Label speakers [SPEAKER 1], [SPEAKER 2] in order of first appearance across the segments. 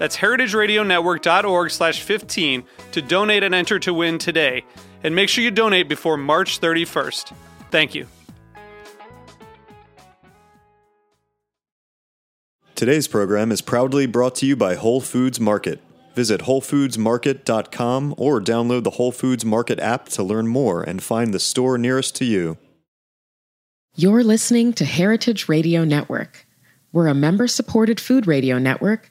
[SPEAKER 1] That's heritageradionetwork.org slash 15 to donate and enter to win today. And make sure you donate before March 31st. Thank you.
[SPEAKER 2] Today's program is proudly brought to you by Whole Foods Market. Visit WholeFoodsMarket.com or download the Whole Foods Market app to learn more and find the store nearest to you.
[SPEAKER 3] You're listening to Heritage Radio Network. We're a member supported food radio network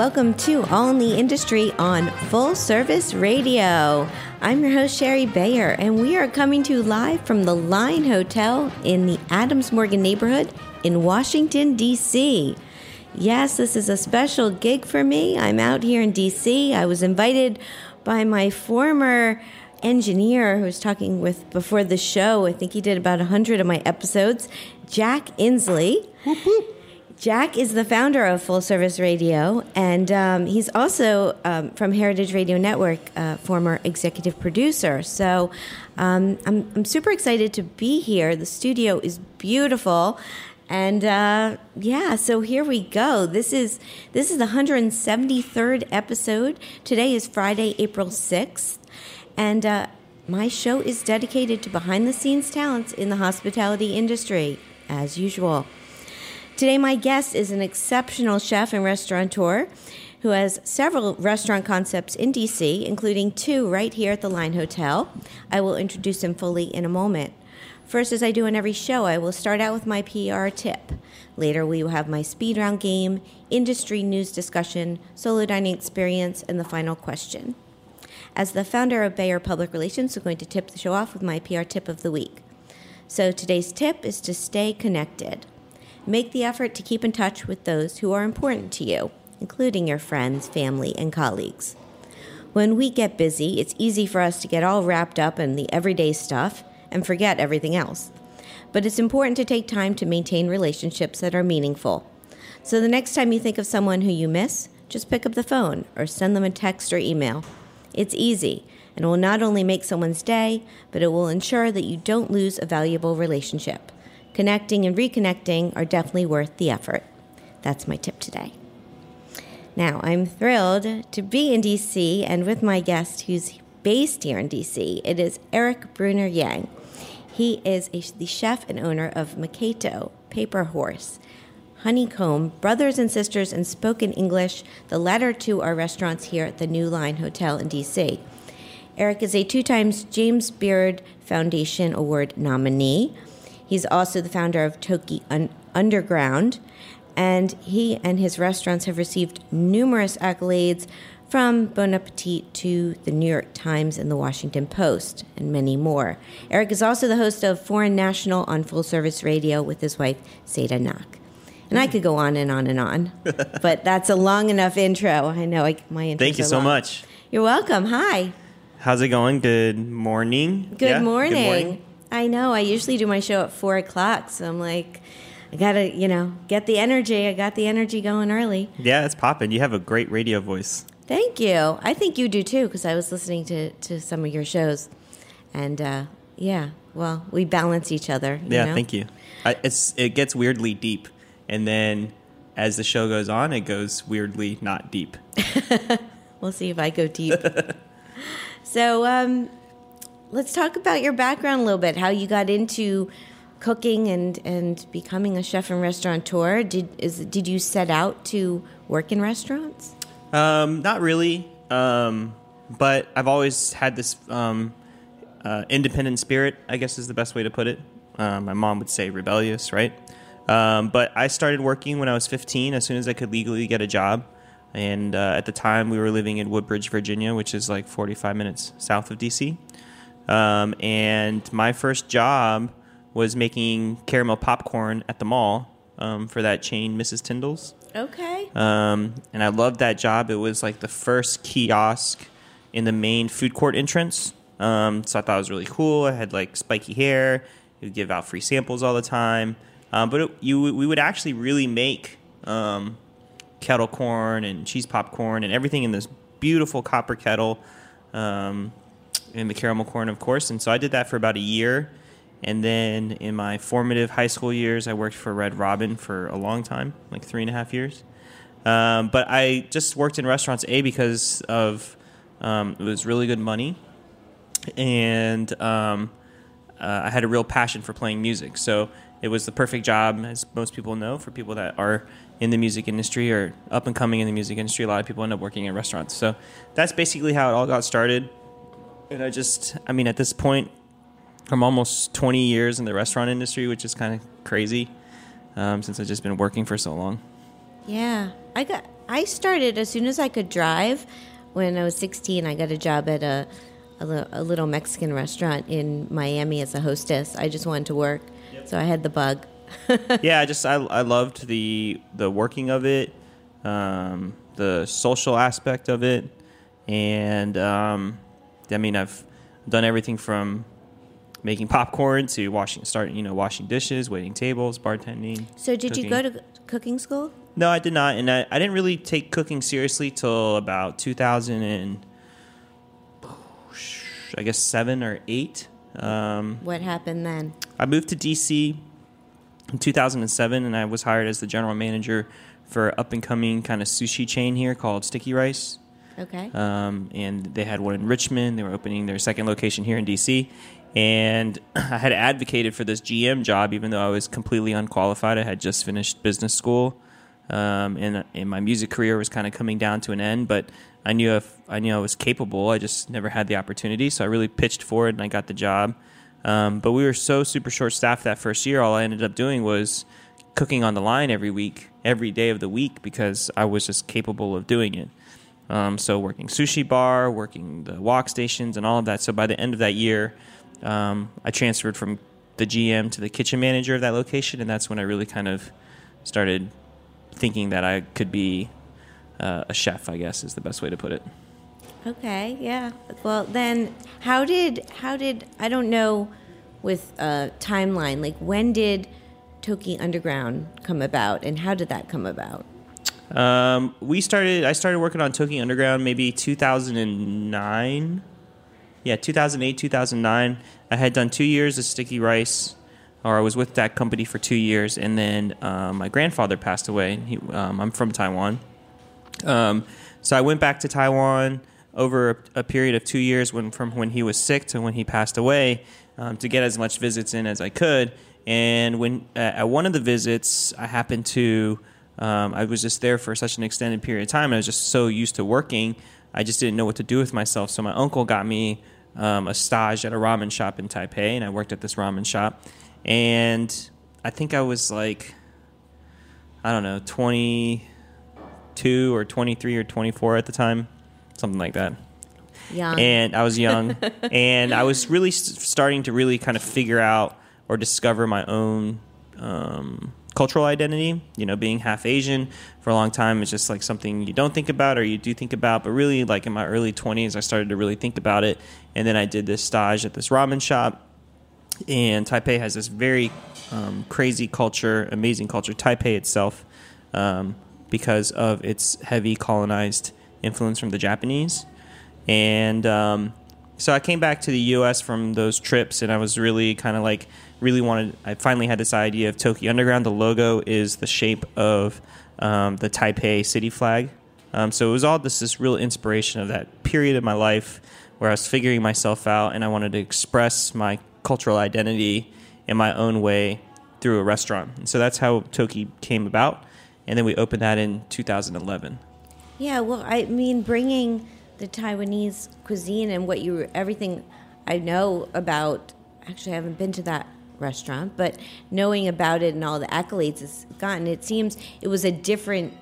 [SPEAKER 4] Welcome to All in the Industry on Full Service Radio. I'm your host, Shari Bayer, and we are coming to you live from the Line Hotel in the Adams Morgan neighborhood in Washington, D.C. Yes, this is a special gig for me. I'm out here in D.C. I was invited by my former engineer who was talking with before the show. I think he did about 100 of my episodes, Jack Inslee. Jack is the founder of Full Service Radio, and um, he's also um, from Heritage Radio Network, uh, former executive producer. So um, I'm, I'm super excited to be here. The studio is beautiful. And uh, yeah, so here we go. This is this is the 173rd episode. Today is Friday, April 6th, and uh, my show is dedicated to behind the scenes talents in the hospitality industry, as usual. Today, my guest is an exceptional chef and restaurateur who has several restaurant concepts in DC, including two right here at the Line Hotel. I will introduce him fully in a moment. First, as I do in every show, I will start out with my PR tip. Later, we will have my speed round game, industry news discussion, solo dining experience, and the final question. As the founder of Bayer Public Relations, I'm going to tip the show off with my PR tip of the week. So today's tip is to stay connected. Make the effort to keep in touch with those who are important to you, including your friends, family, and colleagues. When we get busy, it's easy for us to get all wrapped up in the everyday stuff and forget everything else. But it's important to take time to maintain relationships that are meaningful. So the next time you think of someone who you miss, just pick up the phone or send them a text or email. It's easy and will not only make someone's day, but it will ensure that you don't lose a valuable relationship connecting and reconnecting are definitely worth the effort. That's my tip today. Now, I'm thrilled to be in DC and with my guest who's based here in DC. It is Erik Bruner-Yang. He is a, the chef and owner of Maketto, Paper Horse, Honeycomb, Brothers and Sisters, and Spoken English. The latter two are restaurants here at the New Line Hotel in DC. Erik is a two times James Beard Foundation Award nominee. He's also the founder of Toki Un- Underground, and he and his restaurants have received numerous accolades from Bon Appetit to the New York Times and the Washington Post, and many more. Erik is also the host of Foreign National on Full Service Radio with his wife, Seda Nak. And I could go on and on and on, but that's a long enough intro. I know I, my intro.
[SPEAKER 5] Thank you so
[SPEAKER 4] long.
[SPEAKER 5] much.
[SPEAKER 4] You're welcome. Hi.
[SPEAKER 5] How's it going? Good morning.
[SPEAKER 4] Good,
[SPEAKER 5] Yeah?
[SPEAKER 4] morning.
[SPEAKER 5] Good morning.
[SPEAKER 4] I know. I usually do my show at four o'clock, so I'm like, I gotta, you know, get the energy. I got the energy going early.
[SPEAKER 5] Yeah, it's popping. You have a great radio voice.
[SPEAKER 4] Thank you. I think you do too, because I was listening to, to some of your shows. And uh, yeah, well, we balance each other. you
[SPEAKER 5] Yeah,
[SPEAKER 4] know?
[SPEAKER 5] thank you. I, it's it gets weirdly deep, and then as the show goes on, it goes weirdly not deep.
[SPEAKER 4] We'll see if I go deep. so, um, let's talk about your background a little bit. How you got into cooking and, and becoming a chef and restaurateur. Did is did you set out to work in restaurants?
[SPEAKER 5] Um, not really, um, but I've always had this um, uh, independent spirit. I guess is the best way to put it. Uh, my mom would say rebellious, right? Um, but I started working when I was 15, as soon as I could legally get a job. And uh, at the time, we were living in Woodbridge, Virginia, which is like 45 minutes south of DC. Um, and my first job was making caramel popcorn at the mall um, for that chain, Mrs. Tyndall's.
[SPEAKER 4] Okay.
[SPEAKER 5] Um, and I loved that job. It was like the first kiosk in the main food court entrance. Um, so I thought it was really cool. I had like spiky hair. We would give out free samples all the time. Um, but it, you, we would actually really make um, kettle corn and cheese popcorn and everything in this beautiful copper kettle. Um, and the caramel corn, of course. And so I did that for about a year. And then in my formative high school years, I worked for Red Robin for a long time, like three and a half years. Um, but I just worked in restaurants, A, because of um, it was really good money. And um, uh, I had a real passion for playing music. So it was the perfect job, as most people know, for people that are in the music industry or up and coming in the music industry. A lot of people end up working in restaurants. So that's basically how it all got started. And I just, I mean, at this point, I'm almost 20 years in the restaurant industry, which is kind of crazy um, since I've just been working for so long.
[SPEAKER 4] Yeah, I got. I started as soon as I could drive. When I was 16, I got a job at a a, a little Mexican restaurant in Miami as a hostess. I just wanted to work, so I had the bug.
[SPEAKER 5] yeah, I just I, I loved the the working of it, um, the social aspect of it, and um, I mean I've done everything from making popcorn to washing, start you know washing dishes, waiting tables, bartending.
[SPEAKER 4] So, did you go to cooking school?
[SPEAKER 5] No, I did not, and I, I didn't really take cooking seriously till about 2000 and I guess seven or eight. Um,
[SPEAKER 4] What happened then?
[SPEAKER 5] I moved to DC in 2007, and I was hired as the general manager for up and coming kind of sushi chain here called Sticky Rice.
[SPEAKER 4] Okay.
[SPEAKER 5] Um, and they had one in Richmond. They were opening their second location here in DC. And I had advocated for this GM job, even though I was completely unqualified. I had just finished business school, um, and, and my music career was kind of coming down to an end. But I knew if I knew I was capable, I just never had the opportunity. So I really pitched for it, and I got the job. Um, but we were so super short staffed that first year. All I ended up doing was cooking on the line every week, every day of the week, because I was just capable of doing it. Um, so working sushi bar, working the wok stations, and all of that. So by the end of that year, um, I transferred from the GM to the kitchen manager of that location, and that's when I really kind of started thinking that I could be uh, a chef. I guess is the best way to put it.
[SPEAKER 4] Okay, yeah. Well, then how did how did I don't know with a timeline like when did Toki Underground come about and how did that come about?
[SPEAKER 5] Um, we started. I started working on Toki Underground maybe 2009. Yeah, 2008, 2009. I had done two years of Sticky Rice, or I was with that company for two years, and then um, my grandfather passed away. He, um, I'm from Taiwan, um, so I went back to Taiwan over a, a period of two years, when from when he was sick to when he passed away, um, to get as much visits in as I could. And when uh, at one of the visits, I happened to um, I was just there for such an extended period of time. And I was just so used to working, I just didn't know what to do with myself. So my uncle got me um, a stage at a ramen shop in Taipei, and I worked at this ramen shop. And I think I was like, I don't know, 22 or 23 or 24 at the time, something like that
[SPEAKER 4] Young.
[SPEAKER 5] and I was young, and I was really starting to really kind of figure out or discover my own um, cultural identity. You know, being half Asian for a long time is just like something you don't think about or you do think about, but really, like in my early twenties, I started to really think about it, and then I did this stage at this ramen shop. and Taipei has this very um, crazy culture, amazing culture. Taipei itself, um, because of its heavy colonized influence from the Japanese, and um, so I came back to the U.S. from those trips, and I was really kind of like really wanted. I finally had this idea of Toki Underground. The logo is the shape of um, the Taipei city flag. Um, so it was all this this real inspiration of that period of my life where I was figuring myself out, and I wanted to express my cultural identity in my own way through a restaurant. And so that's how Toki came about, and then we opened that in 2011.
[SPEAKER 4] Yeah, well, I mean, bringing the Taiwanese cuisine and what you everything I know about. Actually, I haven't been to that restaurant, but knowing about it and all the accolades it's gotten, it seems it was a different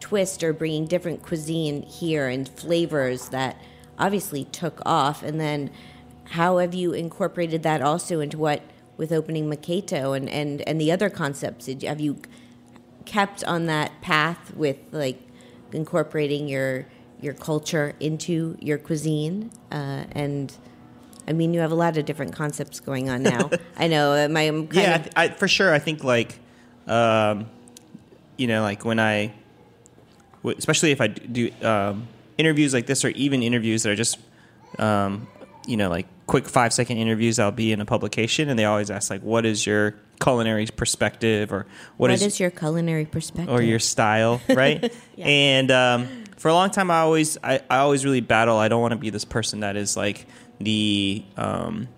[SPEAKER 4] twist or bringing different cuisine here and flavors that obviously took off. And then, how have you incorporated that also into what with opening Maketto and and and the other concepts? Did, have you kept on that path with like incorporating your your culture into your cuisine uh, and I mean, you have a lot of different concepts going on now. I know. My
[SPEAKER 5] yeah,
[SPEAKER 4] of,
[SPEAKER 5] I, I, for sure. I think like, um, you know, like when I, especially if I do um, interviews like this, or even interviews that are just, um, you know, like quick five second interviews. I'll be in a publication, and they always ask like, "What is your culinary perspective?" or
[SPEAKER 4] what is, is your culinary perspective
[SPEAKER 5] or your style, right?
[SPEAKER 4] Yeah.
[SPEAKER 5] And um, for a long time, I always, I, I always really battle. I don't want to be this person that is like the um,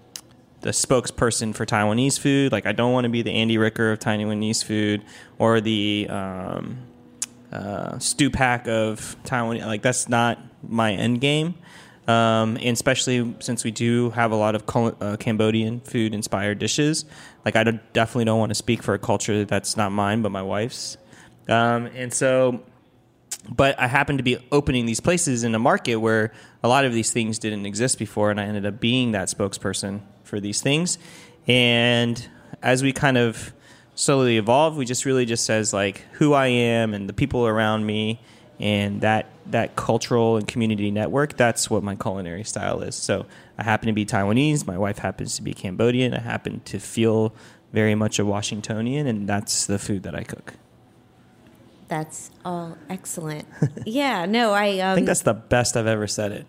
[SPEAKER 5] the spokesperson for Taiwanese food. Like, I don't want to be the Andy Ricker of Taiwanese food or the um, uh, stew pack of Taiwan. Like, that's not my end game. Um, and especially since we do have a lot of uh, Cambodian food inspired dishes, like I don't, definitely don't want to speak for a culture that's not mine but my wife's. Um, and so, but I happened to be opening these places in a market where a lot of these things didn't exist before, and I ended up being that spokesperson for these things. And as we kind of slowly evolve, we just really just says like who I am and the people around me, and that that cultural and community network. That's what my culinary style is. So I happen to be Taiwanese. My wife happens to be Cambodian. I happen to feel very much a Washingtonian, and that's the food that I cook.
[SPEAKER 4] That's all excellent. yeah, no, I. Um,
[SPEAKER 5] I think that's the best I've ever said it.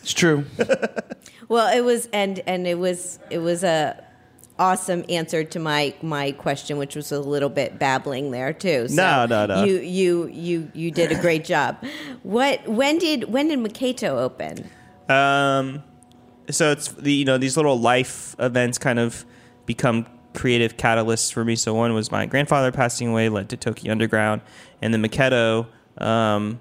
[SPEAKER 6] It's true.
[SPEAKER 4] well, it was, and and it was, it was a awesome answer to my my question, which was a little bit babbling there too. So
[SPEAKER 5] No, no, no.
[SPEAKER 4] You you you you did a great job. What? When did when did Maketo open?
[SPEAKER 5] Um, so it's the you know these little life events kind of become creative catalysts for me. So one was my grandfather passing away, led to Toki Underground, and then Maketto um,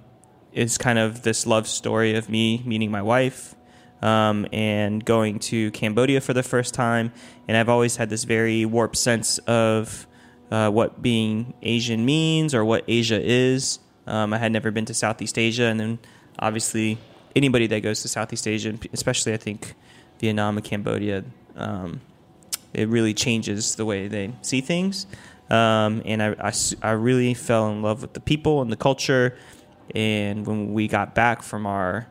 [SPEAKER 5] is kind of this love story of me meeting my wife. Um, and going to Cambodia for the first time, and I've always had this very warped sense of uh, what being Asian means or what Asia is. Um, I had never been to Southeast Asia, and then obviously anybody that goes to Southeast Asia, especially I think Vietnam and Cambodia, um, it really changes the way they see things. Um, and I really fell in love with the people and the culture. And when we got back from our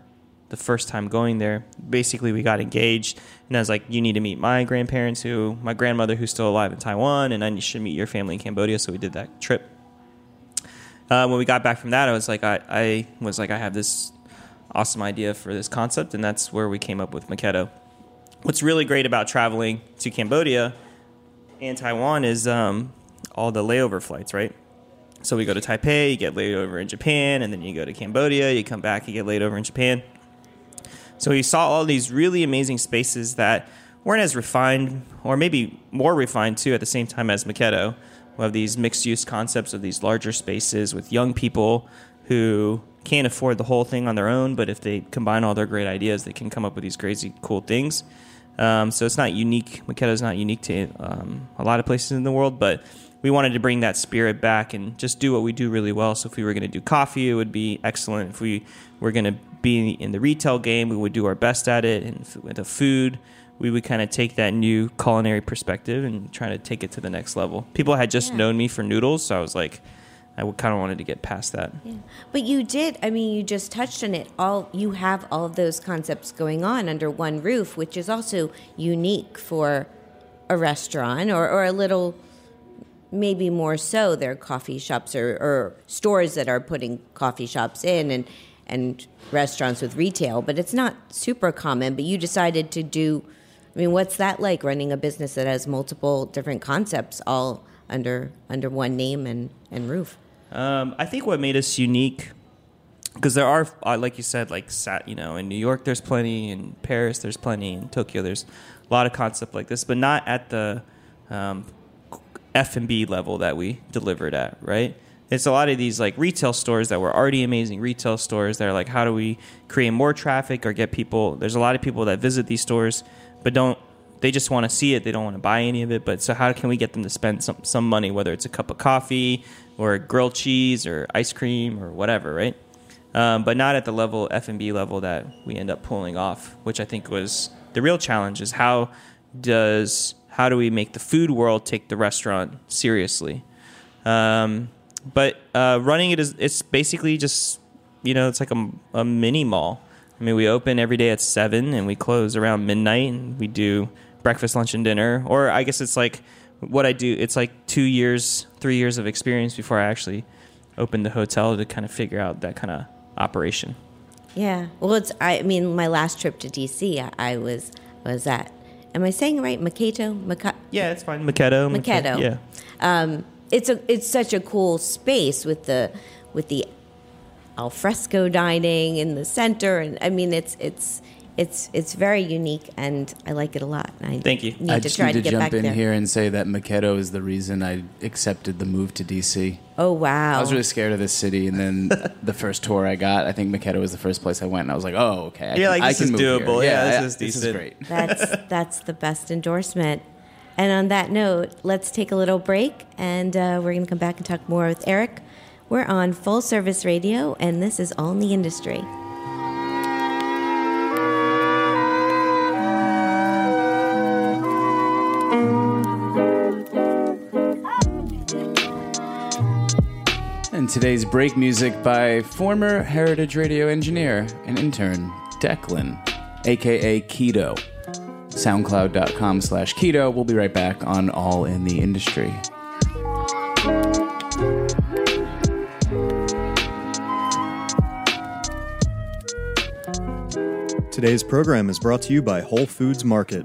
[SPEAKER 5] the first time going there, basically we got engaged, and I was like, "You need to meet my grandparents, who my grandmother who's still alive in Taiwan, and then you should meet your family in Cambodia." So we did that trip. Uh, when we got back from that, I was like, I, I was like, I have this awesome idea for this concept, and that's where we came up with Maketto. What's really great about traveling to Cambodia and Taiwan is um, all the layover flights, right? So we go to Taipei, you get laid over in Japan, and then you go to Cambodia, you come back, you get laid over in Japan. So we saw all these really amazing spaces that weren't as refined, or maybe more refined too, at the same time as Maketto. We have these mixed use concepts of these larger spaces with young people who can't afford the whole thing on their own, but if they combine all their great ideas, they can come up with these crazy cool things. Um, so it's not unique. Maketto is not unique to um, a lot of places in the world, but we wanted to bring that spirit back and just do what we do really well. So if we were going to do coffee, it would be excellent. If we were going to be in the retail game, we would do our best at it. And with the food, we would kind of take that new culinary perspective and try to take it to the next level. People had just
[SPEAKER 4] Yeah.
[SPEAKER 5] known me for noodles, so I was like, I kind of wanted to get past that.
[SPEAKER 4] Yeah. But you did, I mean, you just touched on it. All you have all of those concepts going on under one roof, which is also unique for a restaurant or, or a little maybe more so there are coffee shops or, or stores that are putting coffee shops in and and restaurants with retail, but it's not super common. But you decided to do I mean, what's that like running a business that has multiple different concepts all under under one name and, and roof?
[SPEAKER 5] Um, I think what made us unique, because there are, uh, like you said, like sat, you know, in New York there's plenty, in Paris there's plenty, in Tokyo there's a lot of concept like this, but not at the um, F and B level that we delivered at, right? It's a lot of these like retail stores that were already amazing retail stores. They're like, how do we create more traffic or get people? There's a lot of people that visit these stores, but don't they just want to see it. They don't want to buy any of it. But so how can we get them to spend some some money, whether it's a cup of coffee or grilled cheese or ice cream or whatever, right? Um, but not at the level F and B level that we end up pulling off, which I think was the real challenge. Is how does how do we make the food world take the restaurant seriously? Um, but uh, running it is it's basically just you know it's like a, a mini mall. I mean, we open every day at seven and we close around midnight, and we do breakfast, lunch, and dinner. Or I guess it's like what I do. It's like two years, three years of experience before I actually opened the hotel to kind of figure out that kind of operation.
[SPEAKER 4] Yeah. Well, it's. I mean, my last trip to DC, I, I was was at. Am I saying right? Maketto.
[SPEAKER 5] Yeah, it's fine. Maketto.
[SPEAKER 4] Maketto.
[SPEAKER 5] Yeah.
[SPEAKER 4] Um, it's a. It's such a cool space with the with the al fresco dining in the center, and I mean, it's it's it's it's very unique, and I like it a lot. and I
[SPEAKER 5] Thank you.
[SPEAKER 4] Need
[SPEAKER 6] I
[SPEAKER 4] to
[SPEAKER 6] just
[SPEAKER 4] try
[SPEAKER 6] need
[SPEAKER 4] to,
[SPEAKER 6] to,
[SPEAKER 4] get
[SPEAKER 6] jump in
[SPEAKER 4] there.
[SPEAKER 6] here and say that Maketto is the reason I accepted the move to DC.
[SPEAKER 4] Oh wow!
[SPEAKER 6] I was really scared of this city, and then the first tour I got, I think Maketto was the first place I went, and I was like, "Oh, okay, I
[SPEAKER 5] You're
[SPEAKER 6] can,
[SPEAKER 5] like,
[SPEAKER 6] I
[SPEAKER 5] this
[SPEAKER 6] can
[SPEAKER 5] is
[SPEAKER 6] move here.
[SPEAKER 5] doable. Yeah, this
[SPEAKER 6] I-
[SPEAKER 5] is
[SPEAKER 6] This is
[SPEAKER 5] decent.
[SPEAKER 6] great."
[SPEAKER 4] That's that's the best endorsement. And on that note, let's take a little break, and uh, we're going to come back and talk more with Erik. We're on Full Service Radio, and this is All in the Industry.
[SPEAKER 6] Today's break music by former Heritage Radio engineer and intern Declan, aka Keto. SoundCloud.com slash keto. We'll be right back on All in the Industry.
[SPEAKER 2] Today's program is brought to you by Whole Foods Market.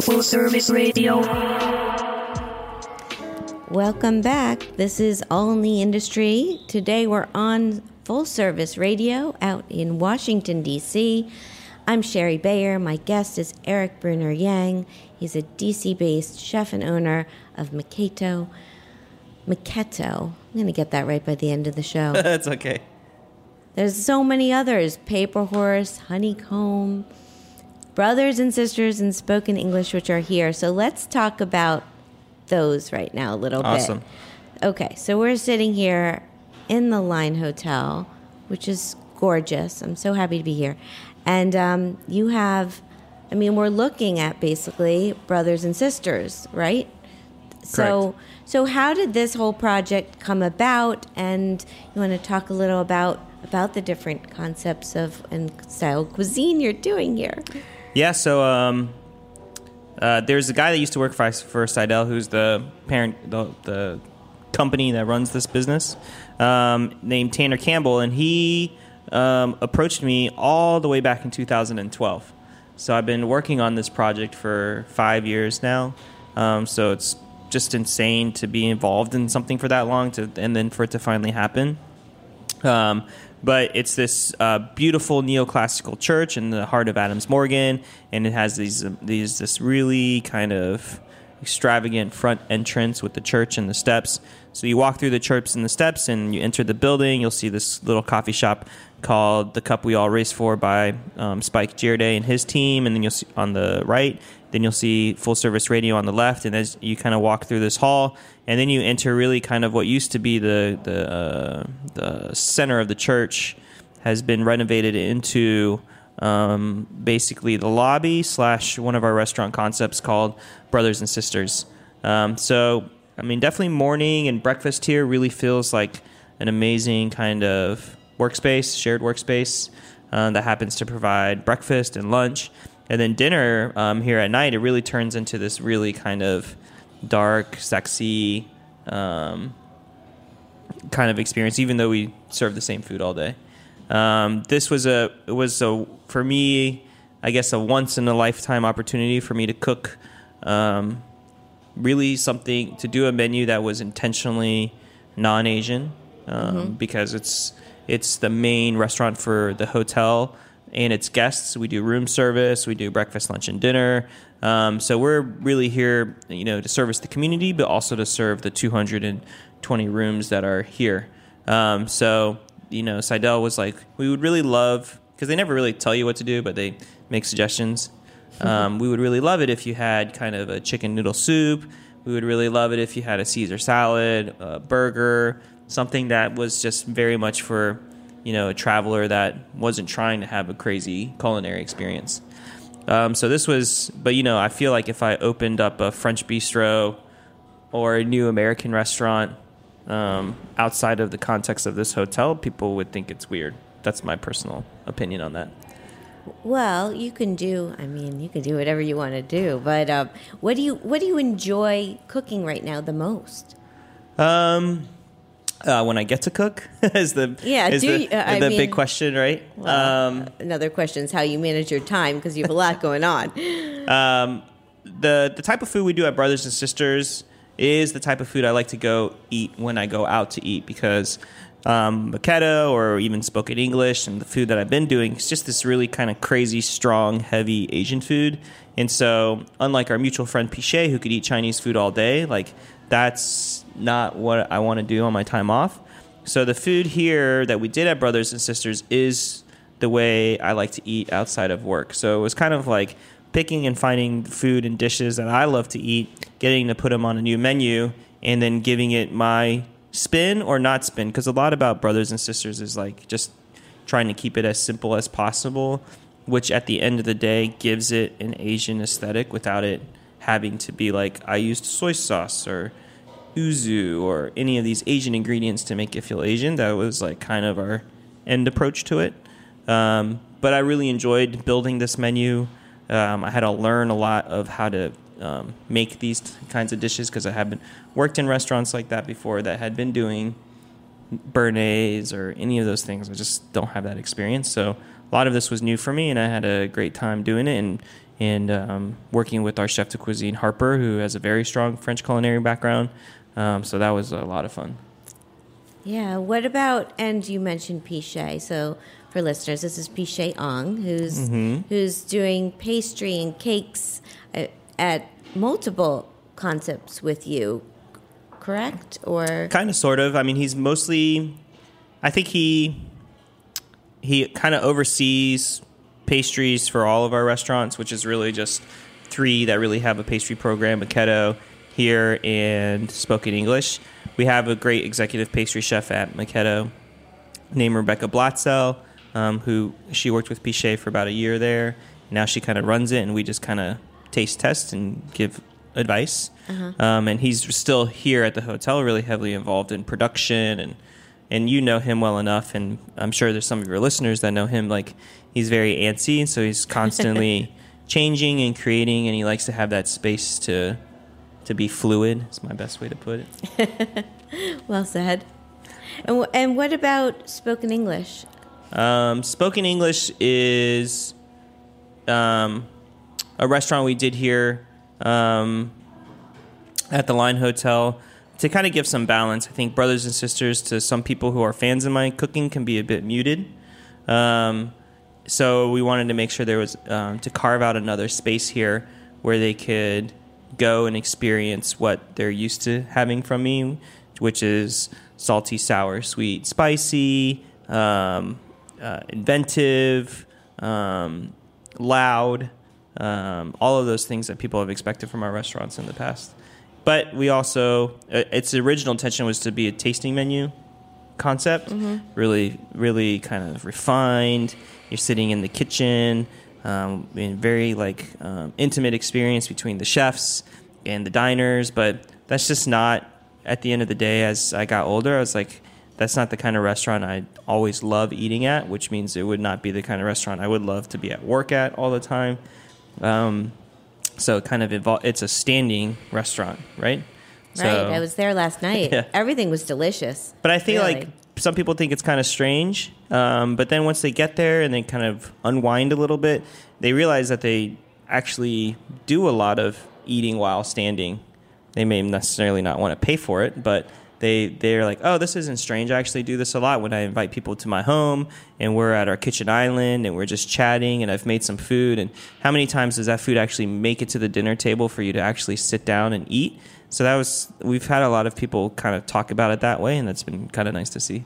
[SPEAKER 7] Full service radio.
[SPEAKER 4] Welcome back. This is All in the Industry. Today we're on Full Service Radio out in Washington, D.C. I'm Shari Bayer. My guest is Erik Bruner-Yang. He's a DC based chef and owner of Maketto. Maketto. I'm going to get that right by the end of the show.
[SPEAKER 5] That's okay.
[SPEAKER 4] There's so many others Paper Horse, Honeycomb, Brothers and Sisters in Spoken English, which are here. So let's talk about those right now a little bit.
[SPEAKER 5] Awesome.
[SPEAKER 4] bit. Okay, so we're sitting here in the Line Hotel, which is gorgeous. I'm so happy to be here. And um, you have, I mean, we're looking at basically brothers and sisters, right? So, so how did this whole project come about? And you want to talk a little about about the different concepts of and style cuisine you're doing here?
[SPEAKER 5] Yeah, so um, uh, there's a guy that used to work for, for Sydell, who's the parent, the, the company that runs this business, um, named Tanner Campbell, and he um, approached me all the way back in 2012. So I've been working on this project for five years now. Um, so it's just insane to be involved in something for that long, to, and then for it to finally happen. Um, but it's this uh, beautiful neoclassical church in the heart of Adams Morgan, and it has these these this really kind of extravagant front entrance with the church and the steps. So you walk through the church and the steps, and you enter the building. You'll see this little coffee shop called "The Cup We All Race For" by um, Spike Gjerde and his team, and then you'll see on the right. Then you'll see full service radio on the left, and as you kind of walk through this hall, and then you enter really kind of what used to be the the uh, the center of the church has been renovated into um, basically the lobby slash one of our restaurant concepts called Brothers and Sisters. Um, so I mean, definitely morning and breakfast here really feels like an amazing kind of workspace, shared workspace uh, that happens to provide breakfast and lunch. And then dinner um, here at night, it really turns into this really kind of dark, sexy um, kind of experience, even though we serve the same food all day. Um, this was a was a for me, I guess, a once in a lifetime opportunity for me to cook. Um, really, something to do a menu that was intentionally non-Asian um, because it's it's the main restaurant for the hotel and its guests. We do room service, we do breakfast, lunch, and dinner. Um, so we're really here, you know, to service the community, but also to serve the 220 rooms that are here. Um, so you know, Sydell was like, we would really love because they never really tell you what to do, but they make suggestions. Um, we would really love it if you had kind of a chicken noodle soup. We would really love it if you had a Caesar salad, a burger, something that was just very much for you know a traveler that wasn't trying to have a crazy culinary experience. Um, so this was, but you know, I feel like if I opened up a French bistro or a new American restaurant um, outside of the context of this hotel, people would think it's weird. That's my personal opinion on that.
[SPEAKER 4] Well, you can do. I mean, you can do whatever you want to do. But um, what do you what do you enjoy cooking right now the most?
[SPEAKER 5] Um, uh, when I get to cook is the
[SPEAKER 4] Yeah,
[SPEAKER 5] is the,
[SPEAKER 4] you- uh,
[SPEAKER 5] the
[SPEAKER 4] mean-
[SPEAKER 5] big question, right? um,
[SPEAKER 4] Another question is how you manage your time because you have a lot going on.
[SPEAKER 5] um, the the type of food we do at Brothers and Sisters is the type of food I like to go eat when I go out to eat because um, or even spoken English and the food that I've been doing is just this really kind of crazy, strong, heavy Asian food. And so, unlike our mutual friend Pichet, who could eat Chinese food all day, like that's not what I want to do on my time off. So the food here that we did at Brothers and Sisters is the way I like to eat outside of work. So it was kind of like picking and finding food and dishes that I love to eat, getting to put them on a new menu, and then giving it my spin or not spin. Because a lot about Brothers and Sisters is like just trying to keep it as simple as possible, which at the end of the day gives it an Asian aesthetic without it having to be like, I used soy sauce or yuzu or any of these Asian ingredients to make it feel Asian. That was like kind of our end approach to it. Um, but I really enjoyed building this menu. Um, I had to learn a lot of how to um, make these kinds of dishes because I haven't worked in restaurants like that before that had been doing béarnaise or any of those things. I just don't have that experience. So a lot of this was new for me, and I had a great time doing it and and um, working with our chef de cuisine Harper, who has a very strong French culinary background. Um, so that was a lot of fun.
[SPEAKER 4] Yeah. What about? And you mentioned Pichet. So for listeners, this is Pichet Ong, who's who's doing pastry and cakes at, at multiple concepts with you. Correct? Or
[SPEAKER 5] kind of sort of i mean he's mostly i think he he kind of oversees pastries for all of our restaurants which is really just three that really have a pastry program Maketto here and spoken english we have a great executive pastry chef at Maketto named rebecca blatzel um, who she worked with pichet for about a year there now she kind of runs it and we just kind of taste test and give advice um, and he's still here at the hotel, really heavily involved in production, and and you know him well enough, and I'm sure there's some of your listeners that know him. Like he's very antsy, and so he's constantly changing and creating, and he likes to have that space to to be fluid. Is my best way to put it.
[SPEAKER 4] well said. And and what about spoken English?
[SPEAKER 5] Um, spoken English is um, a restaurant we did here um, at the Line Hotel. to kind of give some balance, I think brothers and sisters to some people who are fans of my cooking can be a bit muted. Um, so we wanted to make sure there was um, to carve out another space here where they could go and experience what they're used to having from me, which is salty, sour, sweet, spicy, um, uh, inventive, um, loud, um, all of those things that people have expected from our restaurants in the past. But we also, uh, its original intention was to be a tasting menu concept, really, really kind of refined. You're sitting in the kitchen, um, in very like um, intimate experience between the chefs and the diners. But that's just not. At the end of the day, as I got older, I was like, that's not the kind of restaurant I always love eating at. Which means it would not be the kind of restaurant I would love to be at work at all the time. Um, so it kind of evol- it's a standing restaurant, right?
[SPEAKER 4] Right. I was there last night.
[SPEAKER 5] Yeah.
[SPEAKER 4] Everything was delicious.
[SPEAKER 5] but I think
[SPEAKER 4] Really.
[SPEAKER 5] like some people think it's kind of strange. Um, but then once they get there and they kind of unwind a little bit, they realize that they actually do a lot of eating while standing. They may necessarily not want to pay for it, but they they're like, oh, this isn't strange. I actually do this a lot when I invite people to my home and we're at our kitchen island and we're just chatting and I've made some food. And how many times does that food actually make it to the dinner table for you to actually sit down and eat? So that was we've had a lot of people kind of talk about it that way, and that's been kind of nice to see.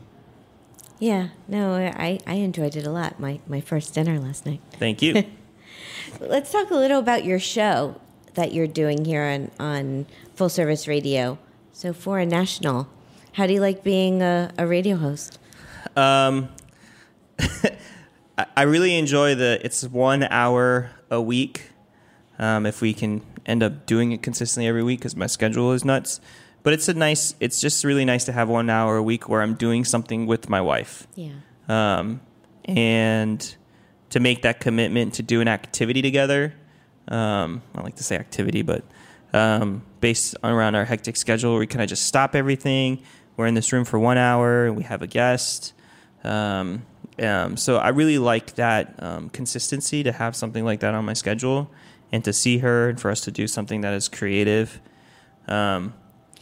[SPEAKER 4] Yeah. No, I, I enjoyed it a lot. My, my first dinner last night.
[SPEAKER 5] Thank you.
[SPEAKER 4] Let's talk a little about your show that you're doing here on, on Full Service Radio. So, Foreign National, how do you like being a, a radio host?
[SPEAKER 5] Um, I- really enjoy the. It's one hour a week. Um, if we can end up doing it consistently every week, because my schedule is nuts. But it's a nice. It's just really nice to have one hour a week where I'm doing something with my wife.
[SPEAKER 4] Yeah.
[SPEAKER 5] um, and to make that commitment to do an activity together. Um, I like to say activity, but um, based around our hectic schedule, we kind of just stop everything. We're in this room for one hour, and we have a guest. Um, um, so I really like that um, consistency to have something like that on my schedule, and to see her, and for us to do something that is creative. Um,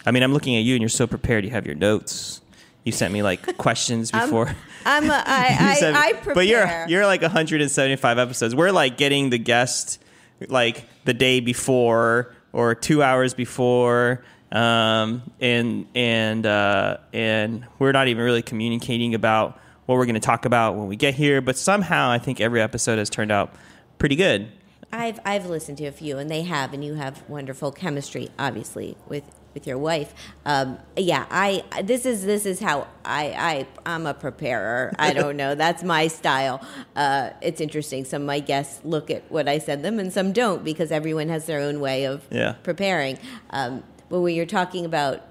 [SPEAKER 5] I mean, I'm looking at you, and you're so prepared. You have your notes. You sent me like questions before.
[SPEAKER 4] I'm a, I, I, I prepare.
[SPEAKER 5] But you're you're like 175 episodes. We're like getting the guest like the day before or two hours before, um, and and uh, and we're not even really communicating about what we're going to talk about when we get here. But somehow, I think every episode has turned out pretty good.
[SPEAKER 4] I've I've listened to a few, and they have, and you have wonderful chemistry, obviously with with your wife. Um, yeah, I this is this is how I I I'm a preparer. I don't know. That's my style. Uh, it's interesting. Some of my guests look at what I send them, and some don't because everyone has their own way of
[SPEAKER 5] Yeah.
[SPEAKER 4] preparing. Um, but when you're talking about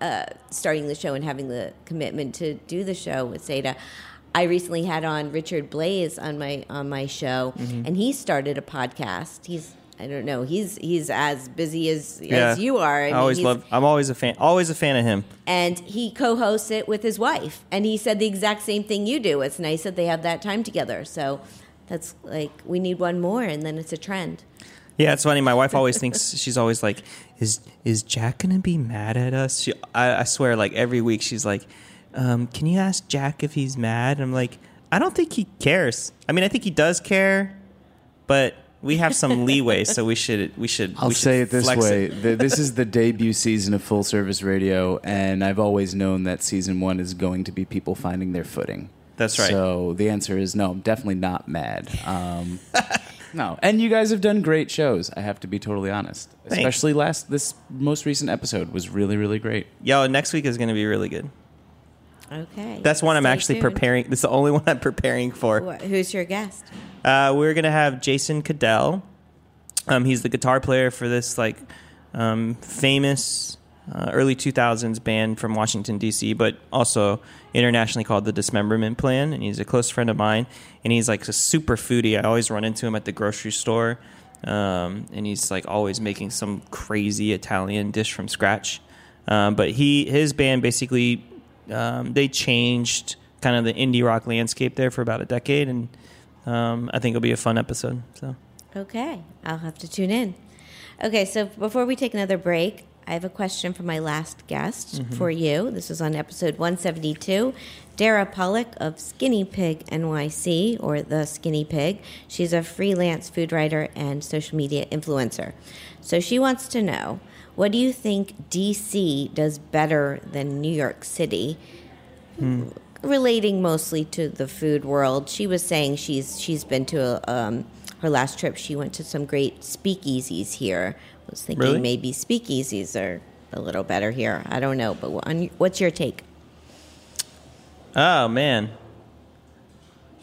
[SPEAKER 4] uh, starting the show and having the commitment to do the show with Seda. I recently had on Richard Blais on my on my show,
[SPEAKER 5] Mm-hmm.
[SPEAKER 4] and he started a podcast. He's I don't know. He's he's as busy as
[SPEAKER 5] Yeah.
[SPEAKER 4] as you are.
[SPEAKER 5] I always love. I'm always a fan. Always a fan of him.
[SPEAKER 4] and he co-hosts it with his wife, and he said the exact same thing you do. It's nice that they have that time together. So that's like we need one more, and then it's a trend.
[SPEAKER 5] Yeah, it's funny. My wife always thinks she's always like, "Is is Jack gonna be mad at us?" She, I, I swear, like every week, she's like, um, "Can you ask Jack if he's mad?" And I'm like, "I don't think he cares. I mean, I think he does care, but we have some leeway, so we should we should."
[SPEAKER 6] I'll
[SPEAKER 5] we should
[SPEAKER 6] say it this way:
[SPEAKER 5] it.
[SPEAKER 6] This is the debut season of full service radio, and I've always known that season one is going to be people finding their footing.
[SPEAKER 5] That's right.
[SPEAKER 6] So the answer is no. I'm definitely not mad. Um, no, and you guys have done great shows. I have to be totally honest.
[SPEAKER 5] Thanks.
[SPEAKER 6] Especially last this most recent episode was really really great.
[SPEAKER 5] Yo, next week is going to be really good.
[SPEAKER 4] Okay,
[SPEAKER 5] That's one I'm actually
[SPEAKER 4] tuned.
[SPEAKER 5] preparing. This is the only one I'm preparing for.
[SPEAKER 4] Wh- Who's your guest?
[SPEAKER 5] Uh, we're gonna have Jason Caddell. Um, he's the guitar player for this like um, famous uh, early 2000s band from Washington D.C., but also internationally called the Dismemberment Plan. And he's a close friend of mine. And he's like a super foodie. I always run into him at the grocery store, um, and he's like always making some crazy Italian dish from scratch. Um, but he his band basically um, they changed kind of the indie rock landscape there for about a decade, and um, I think it'll be a fun episode. So
[SPEAKER 4] Okay, I'll have to tune in. Okay, so before we take another break, I have a question for my last guest for you. This was on episode 172. Dara Pollock of Skinny Pig NYC, or The Skinny Pig. She's a freelance food writer and social media influencer. So she wants to know what do you think DC does better than New York City? Relating mostly to the food world, she was saying she's she's been to a, um, her last trip. She went to some great speakeasies here. I was thinking
[SPEAKER 5] Really?
[SPEAKER 4] maybe speakeasies are a little better here. I don't know, but on, what's your take?
[SPEAKER 5] Oh man,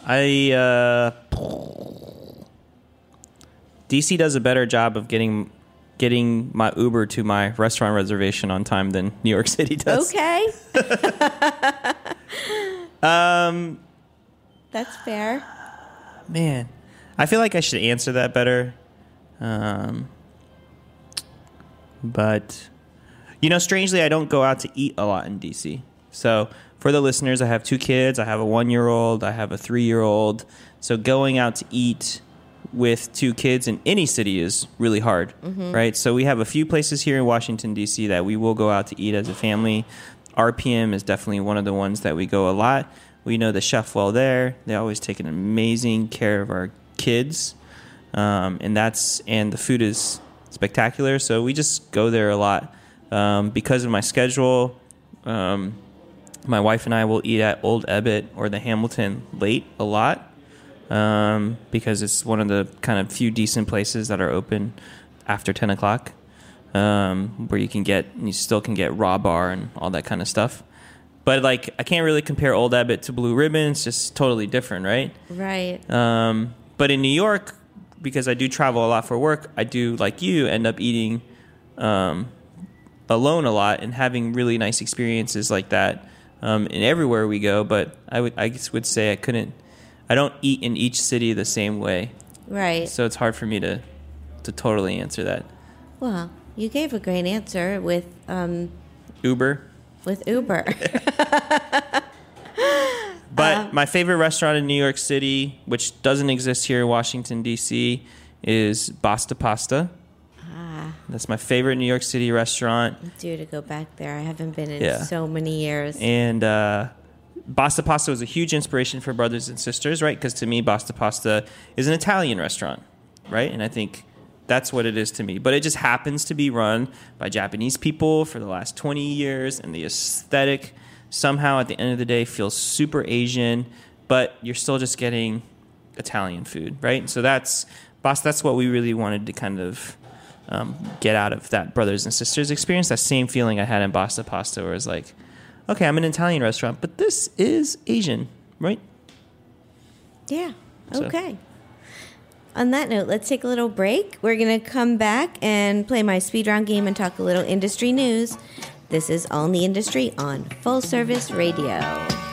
[SPEAKER 5] I uh, DC does a better job of getting getting my Uber to my restaurant reservation on time than New York City does.
[SPEAKER 4] Okay. um, that's fair.
[SPEAKER 5] Man, I feel like I should answer that better. Um, but you know, strangely, I don't go out to eat a lot in DC. So for the listeners, I have two kids. I have a one-year-old. I have a three-year-old. So going out to eat with two kids in any city is really hard, right? So we have a few places here in Washington D.C. that we will go out to eat as a family. RPM is definitely one of the ones that we go a lot. We know the chef well there. They always take an amazing care of our kids, um, and that's and the food is spectacular. So we just go there a lot um, because of my schedule. Um, my wife and I will eat at Old Ebbitt or the Hamilton late a lot um, because it's one of the kind of few decent places that are open after 10 o'clock um, where you can get, you still can get raw bar and all that kind of stuff. But like, I can't really compare Old Ebbitt to Blue Ribbon. It's just totally different, right?
[SPEAKER 4] Right.
[SPEAKER 5] Um, but in New York, because I do travel a lot for work, I do like you end up eating um, alone a lot and having really nice experiences like that um, in everywhere we go. But I would I guess would say I couldn't. I don't eat in each city the same way,
[SPEAKER 4] Right.
[SPEAKER 5] so it's hard for me to to totally answer that.
[SPEAKER 4] Well, you gave a great answer with um,
[SPEAKER 5] Uber.
[SPEAKER 4] with Uber.
[SPEAKER 5] But my favorite restaurant in New York City, which doesn't exist here in Washington D.C., is Basta Pasta. Ah. That's my favorite New York City restaurant.
[SPEAKER 4] Due to go back there, I haven't been in
[SPEAKER 5] Yeah.
[SPEAKER 4] so many years.
[SPEAKER 5] And uh, Basta Pasta was a huge inspiration for brothers and sisters, right? Because to me, Basta Pasta is an Italian restaurant, right? And I think that's what it is to me. But it just happens to be run by Japanese people for the last 20 years, and the aesthetic somehow at the end of the day feels super Asian, but you're still just getting Italian food, right? So that's Basta. That's what we really wanted to kind of um, get out of that brothers and sisters experience. That same feeling I had in Basta Pasta, where it's like, okay, I'm in an Italian restaurant, but this is Asian, right?
[SPEAKER 4] Yeah.
[SPEAKER 5] So-
[SPEAKER 4] Okay. On that note, let's take a little break. We're going to come back and play my speed round game and talk a little industry news. This is All in the Industry on Full Service Radio.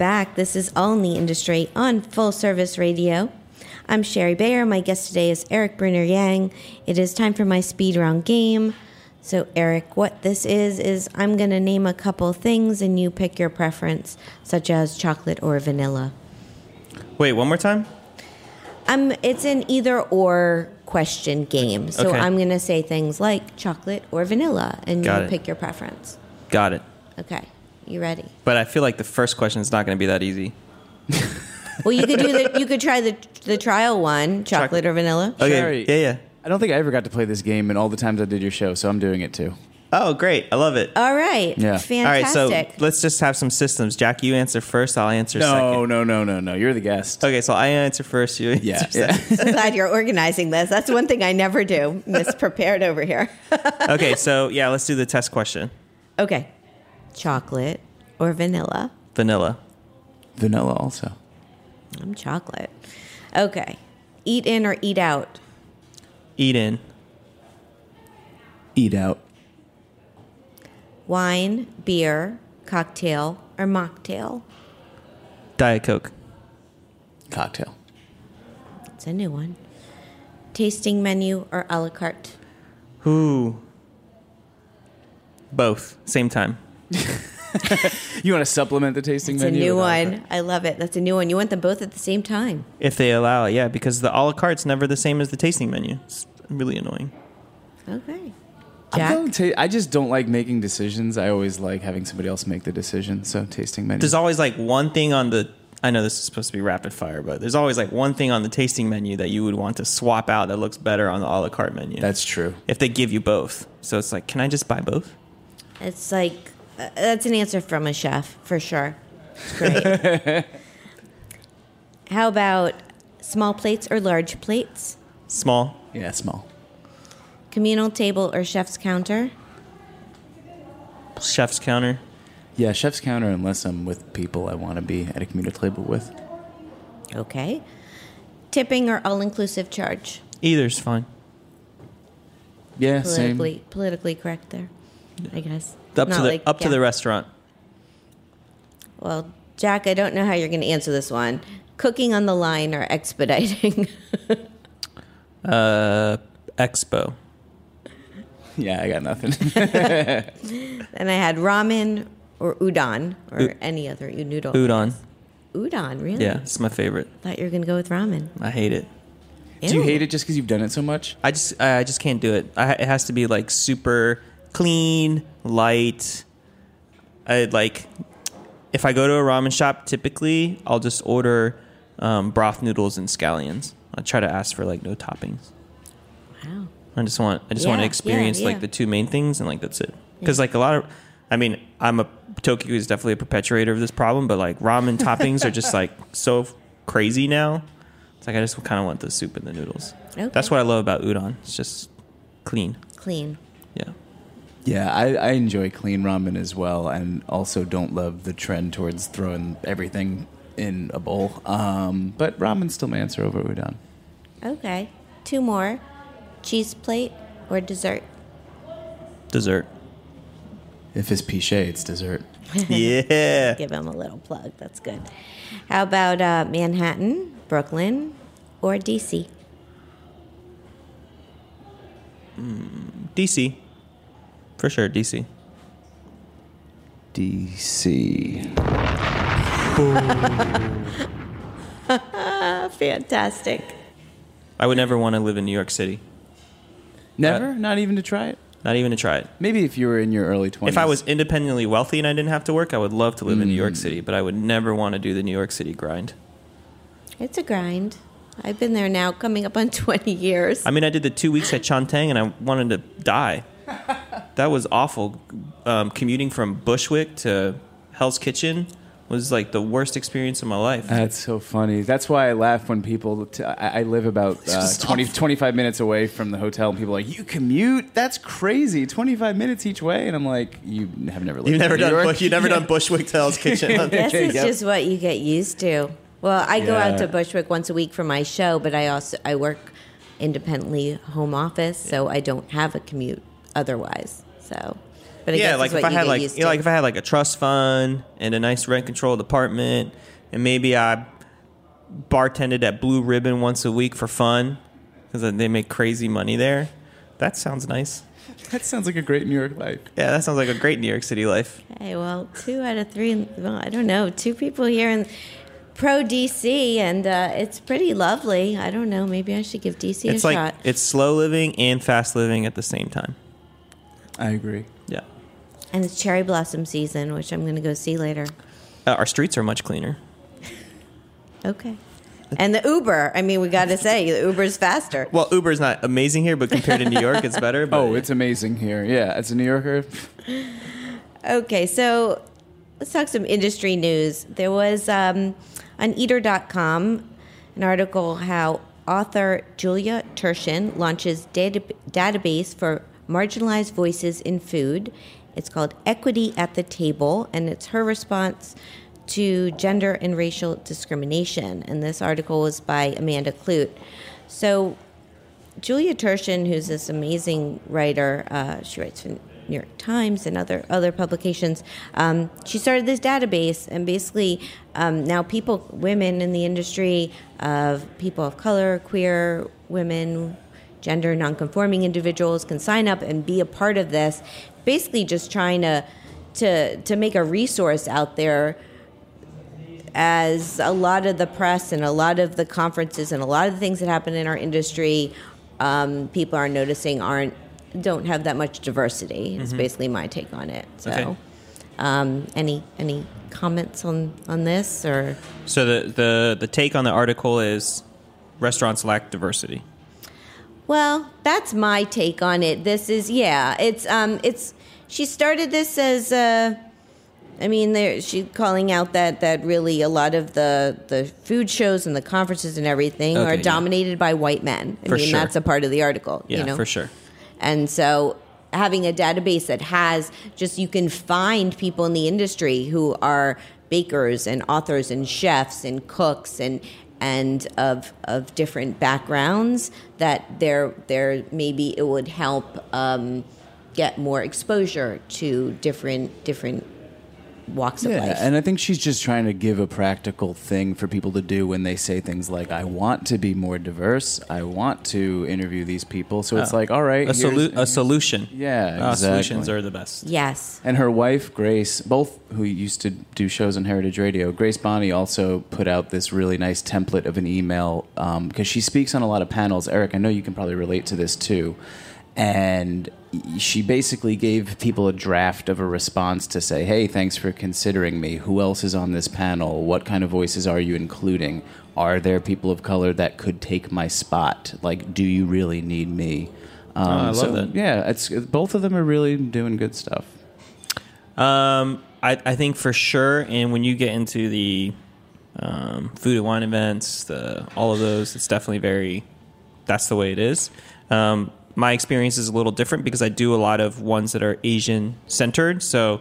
[SPEAKER 4] Back. This is All in the Industry on Full Service Radio. I'm Shari Bayer. My guest today is Erik Bruner-Yang. It is time for my speed round game. So, Erik, what this is, is I'm going to name a couple things and you pick your preference, such as chocolate or vanilla.
[SPEAKER 5] Wait, one more time.
[SPEAKER 4] Um, it's an either or question game. So,
[SPEAKER 5] Okay.
[SPEAKER 4] I'm going to say things like chocolate or vanilla, and
[SPEAKER 5] Got
[SPEAKER 4] you
[SPEAKER 5] it.
[SPEAKER 4] pick your preference.
[SPEAKER 5] Got it.
[SPEAKER 4] Okay. You ready?
[SPEAKER 5] But I feel like the first question is not going to be that easy.
[SPEAKER 4] Well, you could do the you could try the the trial one, chocolate or vanilla.
[SPEAKER 5] Okay.
[SPEAKER 6] Shari.
[SPEAKER 5] Yeah, yeah.
[SPEAKER 6] I don't think I ever got to play this game in all the times I did your show, so I'm doing it too.
[SPEAKER 5] Oh, great! I love it.
[SPEAKER 4] All right.
[SPEAKER 6] Yeah. All
[SPEAKER 5] All right, so let's just have some systems. Jack, you answer first. I'll answer
[SPEAKER 6] No,
[SPEAKER 5] second.
[SPEAKER 6] no, no, no, no. You're the guest.
[SPEAKER 5] Okay, so I answer first. You answer
[SPEAKER 6] Yeah.
[SPEAKER 5] second.
[SPEAKER 6] yeah.
[SPEAKER 4] I'm glad you're organizing this. That's one thing I never do. Misprepared over here.
[SPEAKER 5] okay, so yeah, let's do the test question.
[SPEAKER 4] okay. Chocolate or vanilla?
[SPEAKER 5] Vanilla.
[SPEAKER 6] Vanilla also.
[SPEAKER 4] I'm chocolate. Okay. Eat in or eat out?
[SPEAKER 5] Eat in.
[SPEAKER 6] Eat out.
[SPEAKER 4] Wine, beer, cocktail, or mocktail?
[SPEAKER 5] Diet Coke.
[SPEAKER 6] Cocktail.
[SPEAKER 4] It's a new one. Tasting menu or a la carte?
[SPEAKER 5] Who? Both. Same time.
[SPEAKER 6] You want to supplement the tasting
[SPEAKER 4] It's a new
[SPEAKER 6] with
[SPEAKER 4] one. I love it. That's a new one. You want them both at the same time.
[SPEAKER 5] If they allow it, yeah, because the a la carte's never the same as the tasting menu. It's really annoying.
[SPEAKER 4] Okay.
[SPEAKER 6] I'm
[SPEAKER 4] Jack?
[SPEAKER 6] going ta- I just don't like making decisions. I always like having somebody else make the decision. So tasting menu.
[SPEAKER 5] There's always like one thing on the. I know this is supposed to be rapid fire, but there's always like one thing on the tasting menu that you would want to swap out that looks better on the a la carte menu.
[SPEAKER 6] That's true.
[SPEAKER 5] if they give you both. So it's like, can I just buy both?
[SPEAKER 4] It's like Uh, that's an answer from a chef for sure. It's great. How about small plates or large plates?
[SPEAKER 5] Small.
[SPEAKER 6] Yeah, small.
[SPEAKER 4] Communal table or chef's counter?
[SPEAKER 5] Chef's counter.
[SPEAKER 6] Yeah, chef's counter unless I'm with people I want to be at a communal table with.
[SPEAKER 4] Okay. Tipping or all-inclusive charge?
[SPEAKER 5] Either's fine.
[SPEAKER 6] Yeah, same.
[SPEAKER 4] Politically, politically correct there, I guess.
[SPEAKER 5] Up
[SPEAKER 4] Not
[SPEAKER 5] to the
[SPEAKER 4] like-
[SPEAKER 5] up to the restaurant.
[SPEAKER 4] Well, Jack, I don't know how you're going to answer this one. Cooking on the line or expediting?
[SPEAKER 5] Uh, Expo.
[SPEAKER 6] Yeah, I got nothing.
[SPEAKER 4] and I had ramen or udon or
[SPEAKER 5] U-
[SPEAKER 4] any other noodle.
[SPEAKER 5] Udon.
[SPEAKER 4] Udon, really?
[SPEAKER 5] Yeah, it's my favorite.
[SPEAKER 4] Thought you were going to go with ramen.
[SPEAKER 5] I hate it.
[SPEAKER 6] Do you hate it just because you've done it so much?
[SPEAKER 5] I just I I just can't do it. I, it has to be like super clean, light. I like if I go to a ramen shop, typically I'll just order um, broth noodles and scallions. I try to ask for like no toppings.
[SPEAKER 4] Wow.
[SPEAKER 5] I just want I just want
[SPEAKER 4] Yeah,
[SPEAKER 5] to
[SPEAKER 4] yeah,
[SPEAKER 5] experience
[SPEAKER 4] yeah.
[SPEAKER 5] like the two main things and like that's it. Because like a lot of, I mean, I'm a Tokyo is definitely a perpetuator of this problem, but like ramen toppings are just like so crazy now. It's like I just kind of want the soup and the noodles.
[SPEAKER 4] Okay.
[SPEAKER 5] That's what I love about udon. It's just clean.
[SPEAKER 4] Clean.
[SPEAKER 5] Yeah.
[SPEAKER 6] Yeah, I, I enjoy clean ramen as well, and also don't love the trend towards throwing everything in a bowl. Um, but ramen's still my answer over udon.
[SPEAKER 4] Okay. Two more. Cheese plate or dessert?
[SPEAKER 5] Dessert.
[SPEAKER 6] If it's pichet, it's dessert.
[SPEAKER 5] yeah.
[SPEAKER 4] Give him a little plug. That's good. How about uh, Manhattan, Brooklyn, or DC?
[SPEAKER 5] DC. For sure, DC.
[SPEAKER 6] DC.
[SPEAKER 4] Fantastic.
[SPEAKER 5] I would never want to live in New York City.
[SPEAKER 6] Never? Not even to try it?
[SPEAKER 5] Not even to try it.
[SPEAKER 6] Maybe if you were in your early 20s.
[SPEAKER 5] If I was independently wealthy and I didn't have to work, I would love to live in New
[SPEAKER 6] Mm.
[SPEAKER 5] York City, but I would never want to do the New York City grind.
[SPEAKER 4] It's a grind. I've been there now, coming up on 20 years.
[SPEAKER 5] I mean, I did the two weeks at Chantang and I wanted to die. That was awful. Um, commuting from Bushwick to Hell's Kitchen was like the worst experience of my life.
[SPEAKER 6] That's so funny. That's why I laugh when people. T- I, I live about uh, 20, 25 minutes away from the hotel, and people are like, "You commute? That's crazy! Twenty five minutes each way." And I'm like, "You have never lived.
[SPEAKER 5] You've never done
[SPEAKER 6] York?
[SPEAKER 5] Bush, you've never done Bushwick to Hell's Kitchen. huh?
[SPEAKER 4] Guess it's
[SPEAKER 6] Yep.
[SPEAKER 4] just what you get used to. Well, I go out to Bushwick once a week for my show, but I also I work independently home office, so I don't have a commute otherwise. So, but I
[SPEAKER 5] yeah,
[SPEAKER 4] guess
[SPEAKER 5] like if
[SPEAKER 4] what
[SPEAKER 5] I had like
[SPEAKER 4] used
[SPEAKER 5] you know, like if I had like a trust fund and a nice rent controlled apartment, and maybe I bartended at Blue Ribbon once a week for fun because they make crazy money there. That sounds nice.
[SPEAKER 6] That sounds like a great New York life.
[SPEAKER 5] Yeah, that sounds like a great New York City life.
[SPEAKER 4] Okay, well, two out of three. Well, I don't know. Two people here in pro DC, and uh, it's pretty lovely. I don't know. Maybe I should give DC
[SPEAKER 5] It's
[SPEAKER 4] a
[SPEAKER 5] like
[SPEAKER 4] shot.
[SPEAKER 5] it's slow living and fast living at the same time.
[SPEAKER 6] I agree.
[SPEAKER 5] Yeah,
[SPEAKER 4] And it's cherry blossom season, which I'm going to go see later.
[SPEAKER 5] uh, our streets are much cleaner.
[SPEAKER 4] Okay. And the Uber. I mean, we got to say, the Uber's faster.
[SPEAKER 5] Well, Uber's not amazing here, but compared to New York, it's better. But
[SPEAKER 6] Oh, it's amazing here. Yeah, as a New Yorker,
[SPEAKER 4] Okay, so let's talk some industry news. There was um, on eater.com an article how author Julia Turshen launches data- database for marginalized voices in food. It's called Equity at the Table, and it's her response to gender and racial discrimination. And this article was by Amanda Kludt. So Julia Turshen, who's this amazing writer, uh, she writes for New York Times and other other publications. Um, she started this database, and basically um, now people, women in the industry, of people of color, queer women, gender nonconforming individuals can sign up and be a part of this. Basically, just trying to to to make a resource out there as a lot of the press and a lot of the conferences and a lot of the things that happen in our industry, um, people are noticing aren't don't have that much diversity. It's basically my take on it. So,
[SPEAKER 5] Okay.
[SPEAKER 4] um, any any comments on on this or?
[SPEAKER 5] So the, the the take on the article is restaurants lack diversity.
[SPEAKER 4] Well, that's my take on it. This is yeah. It's um. It's she started this as uh. I mean, there she's calling out that that really a lot of the the food shows and the conferences and everything
[SPEAKER 5] Okay,
[SPEAKER 4] are
[SPEAKER 5] yeah.
[SPEAKER 4] dominated by white men. I
[SPEAKER 5] For
[SPEAKER 4] mean,
[SPEAKER 5] sure.
[SPEAKER 4] that's a part of the article.
[SPEAKER 5] Yeah,
[SPEAKER 4] you know?
[SPEAKER 5] for sure.
[SPEAKER 4] And so having a database that has just you can find people in the industry who are bakers and authors and chefs and cooks and and of of different backgrounds that there there maybe it would help um, get more exposure to different different walks of
[SPEAKER 6] yeah,
[SPEAKER 4] life.
[SPEAKER 6] and I think she's just trying to give a practical thing for people to do when they say things like, "I want to be more diverse. I want to interview these people." So it's like, all right,
[SPEAKER 5] A, solu- a solution.
[SPEAKER 6] Yeah,
[SPEAKER 5] Uh,
[SPEAKER 6] exactly.
[SPEAKER 5] solutions are the best.
[SPEAKER 4] yes.
[SPEAKER 6] And her wife, Grace, both who used to do shows on Heritage Radio, Grace Bonney also put out this really nice template of an email because she speaks on a lot of panels. Erik, I know you can probably relate to this too. And she basically gave people a draft of a response to say, hey, thanks for considering me. Who else is on this panel? What kind of voices are you including? Are there people of color that could take my spot? Like, do you really need me? Um,
[SPEAKER 5] I love
[SPEAKER 6] so,
[SPEAKER 5] that.
[SPEAKER 6] Yeah, it's both of them are really doing good stuff.
[SPEAKER 5] Um, I, I think for sure, and when you get into the um, food and wine events, the all of those, it's definitely very. That's the way it is. Um, my experience is a little different because I do a lot of ones that are Asian centered. So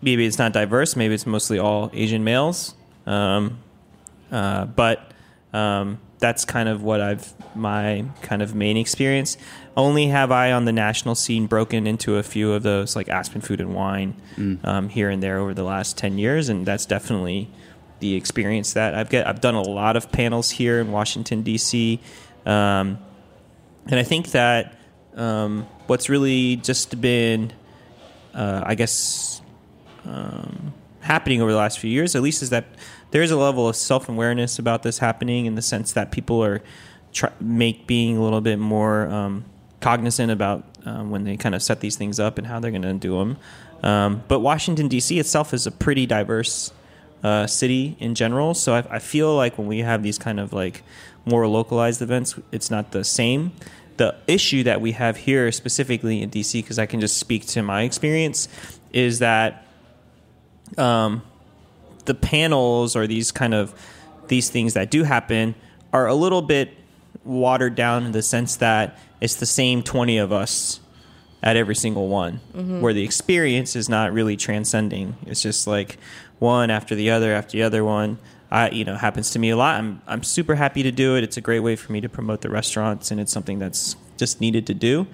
[SPEAKER 5] maybe it's not diverse. Maybe it's mostly all Asian males. Um, uh, but um, that's kind of what I've my kind of main experience. Only have I on the national scene broken into a few of those like Aspen Food and Wine um, here and there over the last ten years, and that's definitely the experience that I've get. I've done a lot of panels here in Washington D.C. Um, and I think that um, what's really just been, uh, I guess, um, happening over the last few years, at least, is that there is a level of self awareness about this happening in the sense that people are make being a little bit more um, cognizant about um, when they kind of set these things up and how they're going to do them. Um, but Washington D.C. itself is a pretty diverse uh, city in general, so I, I feel like when we have these kind of like more localized events, it's not the same. The issue that we have here, specifically in DC, because I can just speak to my experience, is that um, the panels or these kind of these things that do happen are a little bit watered down in the sense that it's the same 20 of us at every single one where the experience is not really transcending. It's just like one after the other after the other one I, you know happens to me a lot I'm, I'm super happy to do it it's a great way for me to promote the restaurants and it's something that's just needed to do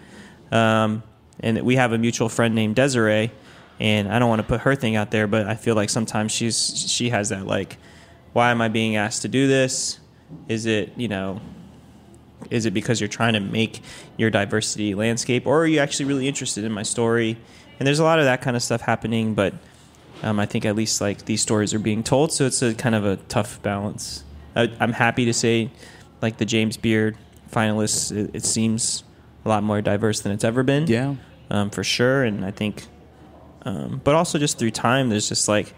[SPEAKER 5] um, and we have a mutual friend named Desiree, and I don't want to put her thing out there, but I feel like sometimes she's she has that like, why am I being asked to do this? Is it you know, is it because you're trying to make your diversity landscape, or are you actually really interested in my story? And there's a lot of that kind of stuff happening, but um, I think at least like these stories are being told, so it's a kind of a tough balance. I, I'm happy to say, like the James Beard finalists, it, it seems a lot more diverse than it's ever been
[SPEAKER 6] Yeah.
[SPEAKER 5] um, for sure. And I think, um, but also just through time, there's just like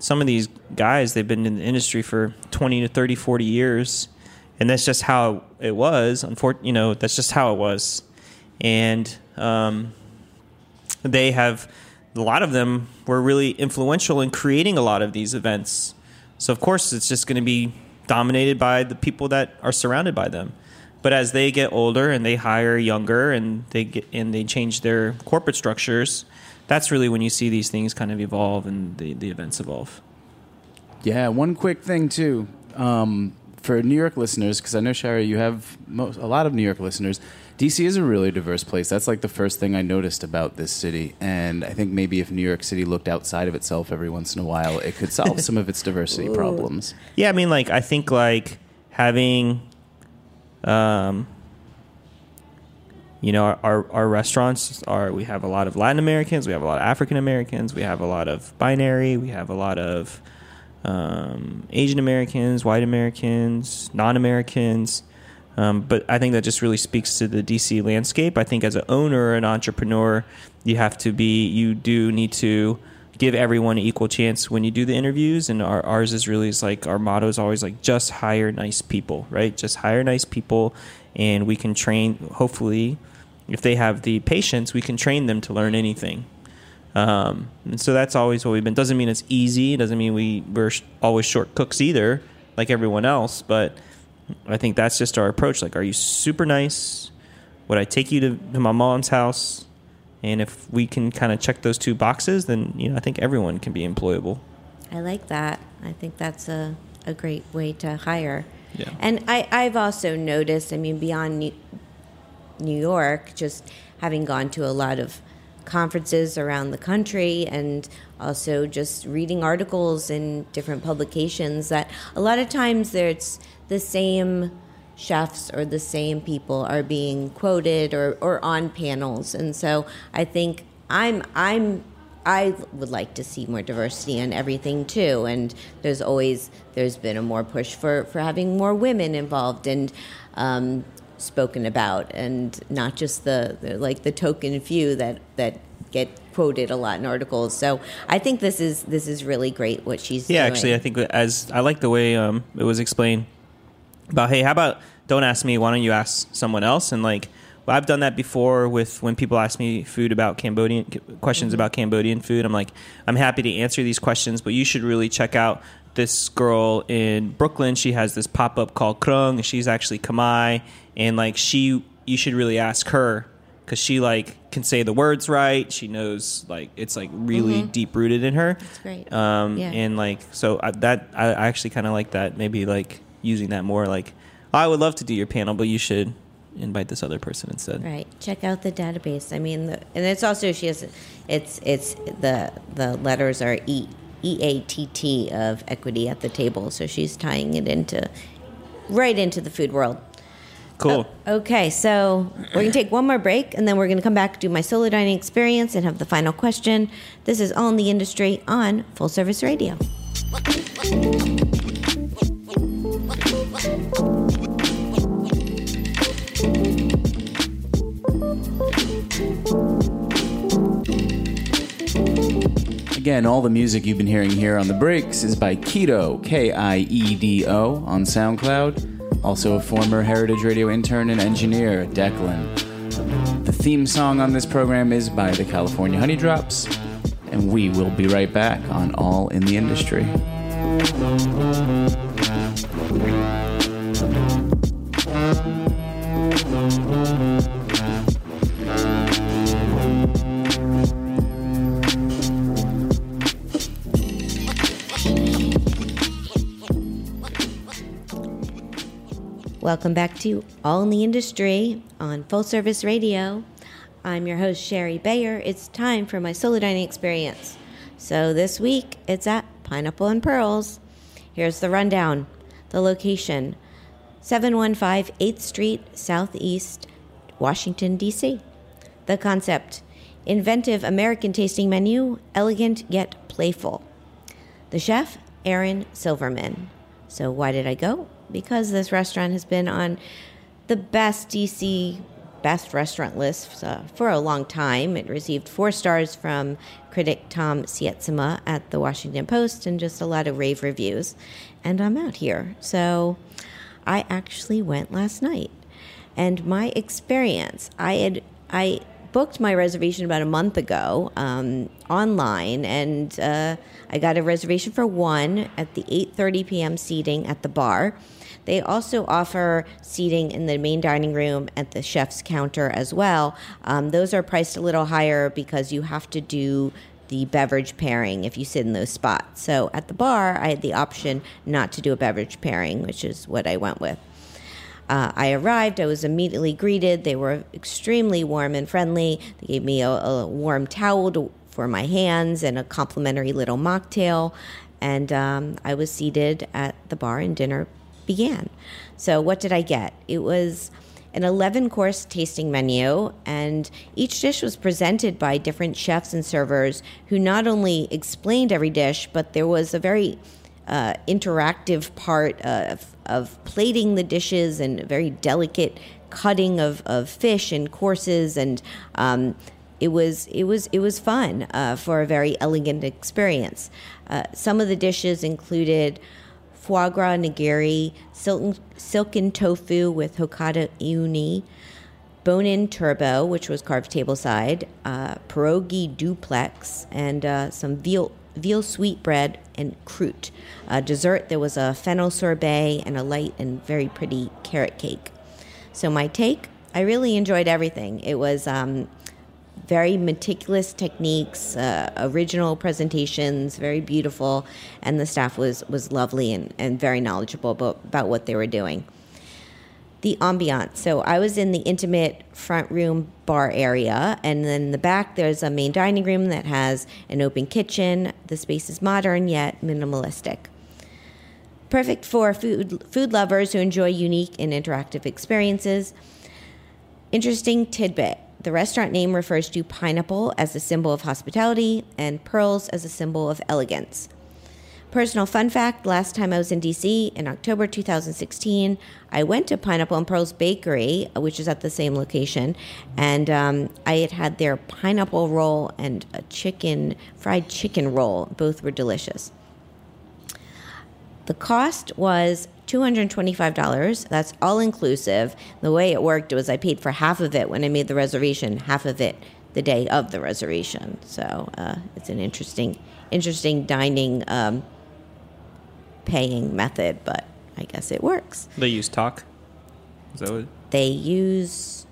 [SPEAKER 5] some of these guys they've been in the industry for 20 to 30 40 years and that's just how it was unfortunately you know that's just how it was and um, they have a lot of them were really influential in creating a lot of these events. So of course it's just going to be dominated by the people that are surrounded by them. But as they get older and they hire younger and they get and they change their corporate structures that's really when you see these things kind of evolve and the, the events evolve.
[SPEAKER 6] Yeah, one quick thing too um, for New York listeners, because I know Shari, you have most, a lot of New York listeners. DC is a really diverse place. That's like the first thing I noticed about this city, and I think maybe if New York City looked outside of itself every once in a while, it could solve some of its diversity problems.
[SPEAKER 5] Yeah, I mean, like I think like having, um, you know, our, our our restaurants are we have a lot of Latin Americans, we have a lot of African Americans, we have a lot of binary, we have a lot of um, Asian Americans, white Americans, non Americans. Um, but I think that just really speaks to the DC landscape. I think as an owner an entrepreneur, you have to be, you do need to give everyone an equal chance when you do the interviews. And our, ours is really is like our motto is always like just hire nice people, right? Just hire nice people, and we can train. Hopefully, if they have the patience, we can train them to learn anything. Um, and so that's always what we've been. Doesn't mean it's easy. Doesn't mean we we're always short cooks either, like everyone else. But I think that's just our approach. Like, are you super nice? Would I take you to, to my mom's house? And if we can kind of check those two boxes, then you know I think everyone can be employable.
[SPEAKER 4] I like that. I think that's a, a great way to hire.
[SPEAKER 5] Yeah.
[SPEAKER 4] And I, I've also noticed, I mean, beyond New, New York, just having gone to a lot of conferences around the country and also just reading articles in different publications, that a lot of times there's the same chefs or the same people are being quoted or, or on panels. And so I think I'm I'm I would like to see more diversity in everything too. And there's always there's been a more push for, for having more women involved and um, spoken about, and not just the, the like the token few that that get quoted a lot in articles. So I think this is this is really great what she's doing.
[SPEAKER 5] Yeah,
[SPEAKER 4] doing.
[SPEAKER 5] actually, I think as I like the way um, it was explained about, hey, how about don't ask me? Why don't you ask someone else? And like, well, I've done that before with when people ask me food about Cambodian questions
[SPEAKER 4] Mm-hmm.
[SPEAKER 5] about Cambodian food. I'm like, I'm happy to answer these questions, but you should really check out this girl in Brooklyn. She has this pop up called Krung, and she's actually Khmer, and like she, you should really ask her because she like can say the words right. She knows like it's like really deep rooted in her.
[SPEAKER 4] That's great.
[SPEAKER 5] Um,
[SPEAKER 4] Yeah.
[SPEAKER 5] and like so I, that I, I actually kind of like that. Maybe like using that more. Like oh, I would love to do your panel, but you should invite this other person instead.
[SPEAKER 4] Right. Check out the database. I mean, the, and it's also she has, it's it's the the letters are E E A T T of equity at the table. So she's tying it into right into the food world.
[SPEAKER 5] Cool.
[SPEAKER 4] Okay, so we're gonna take one more break, and then we're gonna come back do my solo dining experience and have the final question. This is all in the industry on Full Service Radio.
[SPEAKER 6] Again, all the music you've been hearing here on the breaks is by Keto, K I E D O, on SoundCloud. Also, a former Heritage Radio intern and engineer, Declan. The theme song on this program is by the California Honey Drops, and we will be right back on All in the Industry.
[SPEAKER 4] Welcome back to All in the Industry on Full Service Radio. I'm your host, Shari Bayer. It's time for my solo dining experience. So this week, it's at Pineapple and Pearls. Here's the rundown the location 715 8th Street, Southeast, Washington, D.C. The concept inventive American tasting menu, elegant yet playful. The chef, Aaron Silverman. So, why did I go? Because this restaurant has been on the best DC best restaurant lists uh, for a long time. It received four stars from critic Tom Sietsema at the Washington Post and just a lot of rave reviews. And I'm out here. So I actually went last night. And my experience, I had I booked my reservation about a month ago um, online, and uh, I got a reservation for one at the 8:30 p.m. seating at the bar. They also offer seating in the main dining room at the chef's counter as well. Um, those are priced a little higher because you have to do the beverage pairing if you sit in those spots. So at the bar, I had the option not to do a beverage pairing, which is what I went with. Uh, I arrived, I was immediately greeted. They were extremely warm and friendly. They gave me a, a warm towel to, for my hands and a complimentary little mocktail. And um, I was seated at the bar, and dinner began. So, what did I get? It was an 11 course tasting menu, and each dish was presented by different chefs and servers who not only explained every dish, but there was a very uh, interactive part of, of plating the dishes and very delicate cutting of, of fish and courses and um, it was it was it was fun uh, for a very elegant experience. Uh, some of the dishes included foie gras nigiri, silken, silken tofu with hokkaido uni, bone-in turbot, which was carved tableside, uh, pierogi duplex, and uh, some veal veal sweetbread and croûte. Uh, dessert, there was a fennel sorbet and a light and very pretty carrot cake. So my take, I really enjoyed everything. It was um, very meticulous techniques, uh, original presentations, very beautiful, and the staff was, was lovely and, and very knowledgeable about, about what they were doing the ambiance. So I was in the intimate front room bar area, and then in the back there's a main dining room that has an open kitchen. The space is modern yet minimalistic. Perfect for food food lovers who enjoy unique and interactive experiences. Interesting tidbit. The restaurant name refers to pineapple as a symbol of hospitality and pearls as a symbol of elegance. Personal fun fact last time I was in DC in October 2016, I went to Pineapple and Pearls Bakery, which is at the same location, and um, I had had their pineapple roll and a chicken, fried chicken roll. Both were delicious. The cost was $225. That's all inclusive. The way it worked was I paid for half of it when I made the reservation, half of it the day of the reservation. So uh, it's an interesting, interesting dining um, paying method, but I guess it works.
[SPEAKER 5] They use Tock. Is that what?
[SPEAKER 4] They use.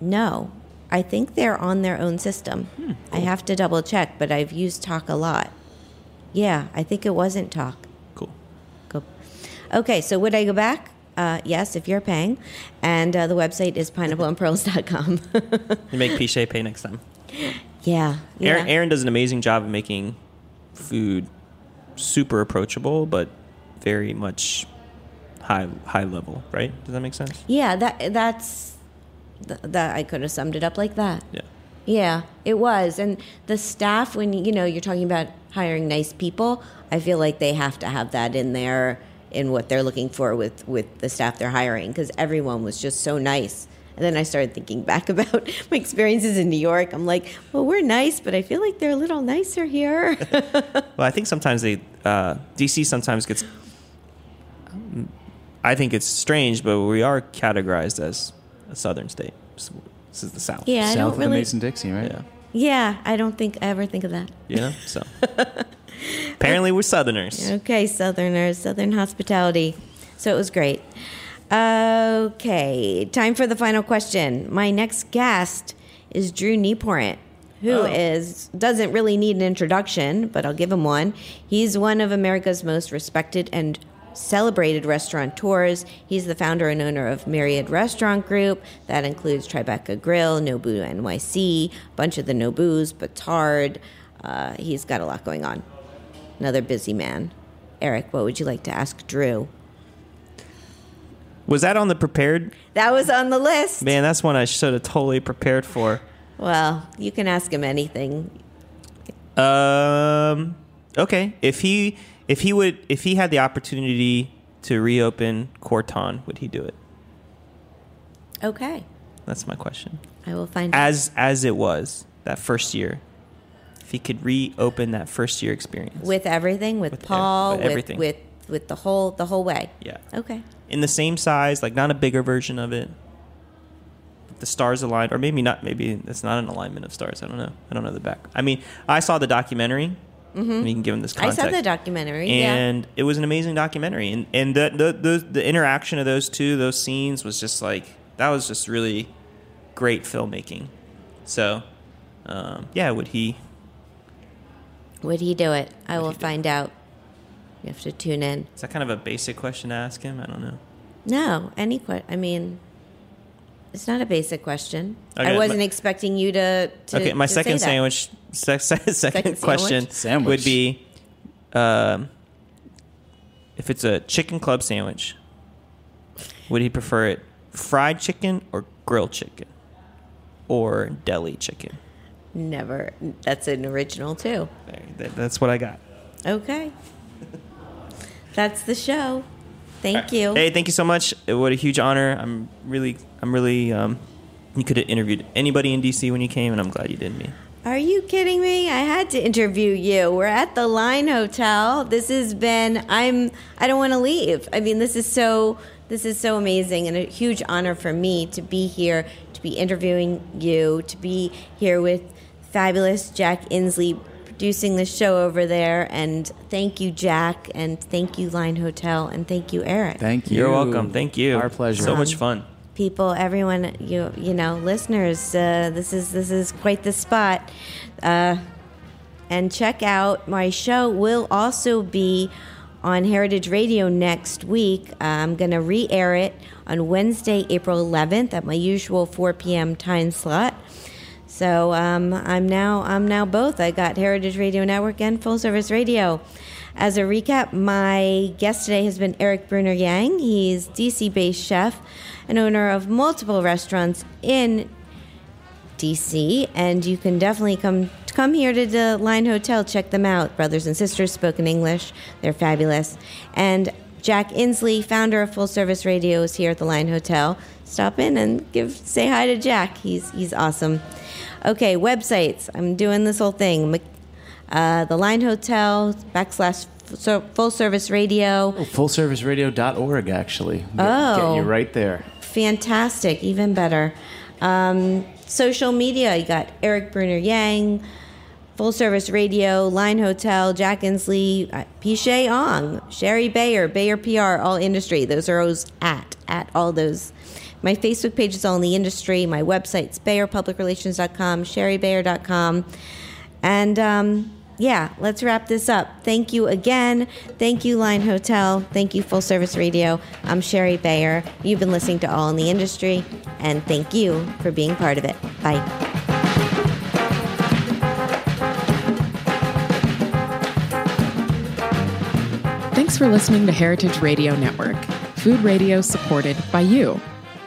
[SPEAKER 4] No, I think they're on their own system. I have to double check, but I've used Tock a lot. Yeah, I think it wasn't Tock. Okay, so would I go back? Uh, yes, if you're paying. And uh, the website is pineappleandpearls.com.
[SPEAKER 5] You make Pichet pay next time.
[SPEAKER 4] yeah. yeah.
[SPEAKER 5] Aaron, Aaron does an amazing job of making food super approachable, but very much high high level. Right? Does that make sense?
[SPEAKER 4] Yeah, that that's th- that I could have summed it up like that.
[SPEAKER 5] Yeah.
[SPEAKER 4] Yeah, it was. And the staff when you know, you're talking about hiring nice people, I feel like they have to have that in there in what they're looking for with with the staff they're hiring because everyone was just so nice. And then I started thinking back about my experiences in New York. I'm like, well, we're nice, but I feel like they're a little nicer here.
[SPEAKER 5] Well, I think sometimes they uh, DC sometimes gets. I think it's strange, but we are categorized as a southern state. This is the South.
[SPEAKER 4] yeah, I don't
[SPEAKER 6] of the
[SPEAKER 4] really.
[SPEAKER 6] Mason Dixie, right?
[SPEAKER 5] Yeah.
[SPEAKER 4] Yeah, I don't think I ever think of that.
[SPEAKER 5] Yeah. So apparently we're Southerners.
[SPEAKER 4] Okay, Southerners, Southern hospitality. So it was great. Okay, time for the final question. My next guest is Drew Nieporent, who is doesn't really need an introduction, but I'll give him one. He's one of America's most respected and celebrated restaurateurs. He's the founder and owner of Myriad Restaurant Group. That includes Tribeca Grill, Nobu NYC, a bunch of the Nobus, Batard. Uh, he's got a lot going on. Another busy man. Erik, what would you like to ask Drew?
[SPEAKER 5] Was that on the prepared?
[SPEAKER 4] That was on the list.
[SPEAKER 5] Man, that's one I should have totally prepared for.
[SPEAKER 4] Well, you can ask him anything.
[SPEAKER 5] Um. Okay. If he if he would if he had the opportunity to reopen Corton, would he do it?
[SPEAKER 4] Okay.
[SPEAKER 5] That's my question.
[SPEAKER 4] I will find out.
[SPEAKER 5] As as it was that first year, if he could reopen that first year experience
[SPEAKER 4] with everything, with,
[SPEAKER 5] With
[SPEAKER 4] Paul,
[SPEAKER 5] with
[SPEAKER 4] with,
[SPEAKER 5] everything.
[SPEAKER 4] with with the whole the whole way.
[SPEAKER 5] yeah,
[SPEAKER 4] Okay.
[SPEAKER 5] in the same size, like not a bigger version of it. The stars aligned, or maybe not. Maybe it's not an alignment of stars. I don't know. I don't know the back. I mean, I saw the documentary. Mm-hmm. You can give him this
[SPEAKER 4] I
[SPEAKER 5] context.
[SPEAKER 4] saw the documentary. yeah.
[SPEAKER 5] and it was an amazing documentary and and the, the the the interaction of those two those scenes was just like that was just really great filmmaking so um, yeah would he
[SPEAKER 4] Would he do it? I
[SPEAKER 5] Would
[SPEAKER 4] will
[SPEAKER 5] he do
[SPEAKER 4] find out. You have to tune in.
[SPEAKER 5] is that kind of a basic question to ask him i don't know
[SPEAKER 4] No, any que- I mean, it's not a basic question.
[SPEAKER 5] Okay,
[SPEAKER 4] I wasn't
[SPEAKER 5] my-
[SPEAKER 4] expecting you to. to
[SPEAKER 5] okay my
[SPEAKER 4] to
[SPEAKER 5] second
[SPEAKER 4] say that.
[SPEAKER 5] sandwich se- se- second,
[SPEAKER 4] Second
[SPEAKER 5] question
[SPEAKER 6] sandwich?
[SPEAKER 5] would be um, if it's a chicken club sandwich would he prefer it fried chicken or grilled chicken or deli chicken
[SPEAKER 4] Never. That's an original too.
[SPEAKER 5] That- that's what i got
[SPEAKER 4] Okay. That's the show. Thank you.
[SPEAKER 5] Hey, thank you so much. What a huge honor. I'm really, I'm really. Um, you could have interviewed anybody in DC when you came, and I'm glad you did me.
[SPEAKER 4] Are you kidding me? I had to interview you. We're at the Line Hotel. This has been I'm I don't want to leave. I mean, this is so this is so amazing and a huge honor for me to be here, to be interviewing you, to be here with fabulous Jack Inslee producing the show over there and thank you Jack and thank you Line Hotel and thank you Erik.
[SPEAKER 6] Thank you.
[SPEAKER 5] You're welcome. Thank you.
[SPEAKER 6] Our pleasure.
[SPEAKER 5] So much fun.
[SPEAKER 4] people, everyone, you you know, listeners, uh, this is this is quite the spot. Uh, and check out my show. Will also be on Heritage Radio next week. Uh, I'm going to re-air it on Wednesday, April 11th, at my usual 4 p.m. time slot. So um, I'm now I'm now both. I got Heritage Radio Network and Full Service Radio. As a recap, my guest today has been Erik Bruner-Yang. He's DC-based chef and owner of multiple restaurants in DC, and you can definitely come come here to the Line Hotel. Check them out, brothers and sisters, spoken English. They're fabulous. And Jack Inslee, founder of Full Service Radio, is here at the Line Hotel. Stop in and give say hi to Jack. He's he's awesome. Okay, websites. I'm doing this whole thing. Uh, the Line Hotel backslash Full Service Radio.
[SPEAKER 6] Oh, fullserviceradio.org, actually. Get,
[SPEAKER 4] Oh.
[SPEAKER 6] get you right there.
[SPEAKER 4] Fantastic, even better. Um, social media, you got Erik Bruner-Yang, Full Service Radio, Line Hotel, Jack Inslee, uh, Pichet Ong, Shari Bayer, Bayer PR, All Industry. Those are those at, at all those. My Facebook page is All in the Industry. My website's BayerPublicRelations.com, ShariBayer.com. And um, yeah, let's wrap this up. Thank you again. Thank you, Line Hotel. Thank you, Full Service Radio. I'm Shari Bayer. You've been listening to All in the Industry, and thank you for being part of it. Bye.
[SPEAKER 3] Thanks for listening to Heritage Radio Network, food radio supported by you.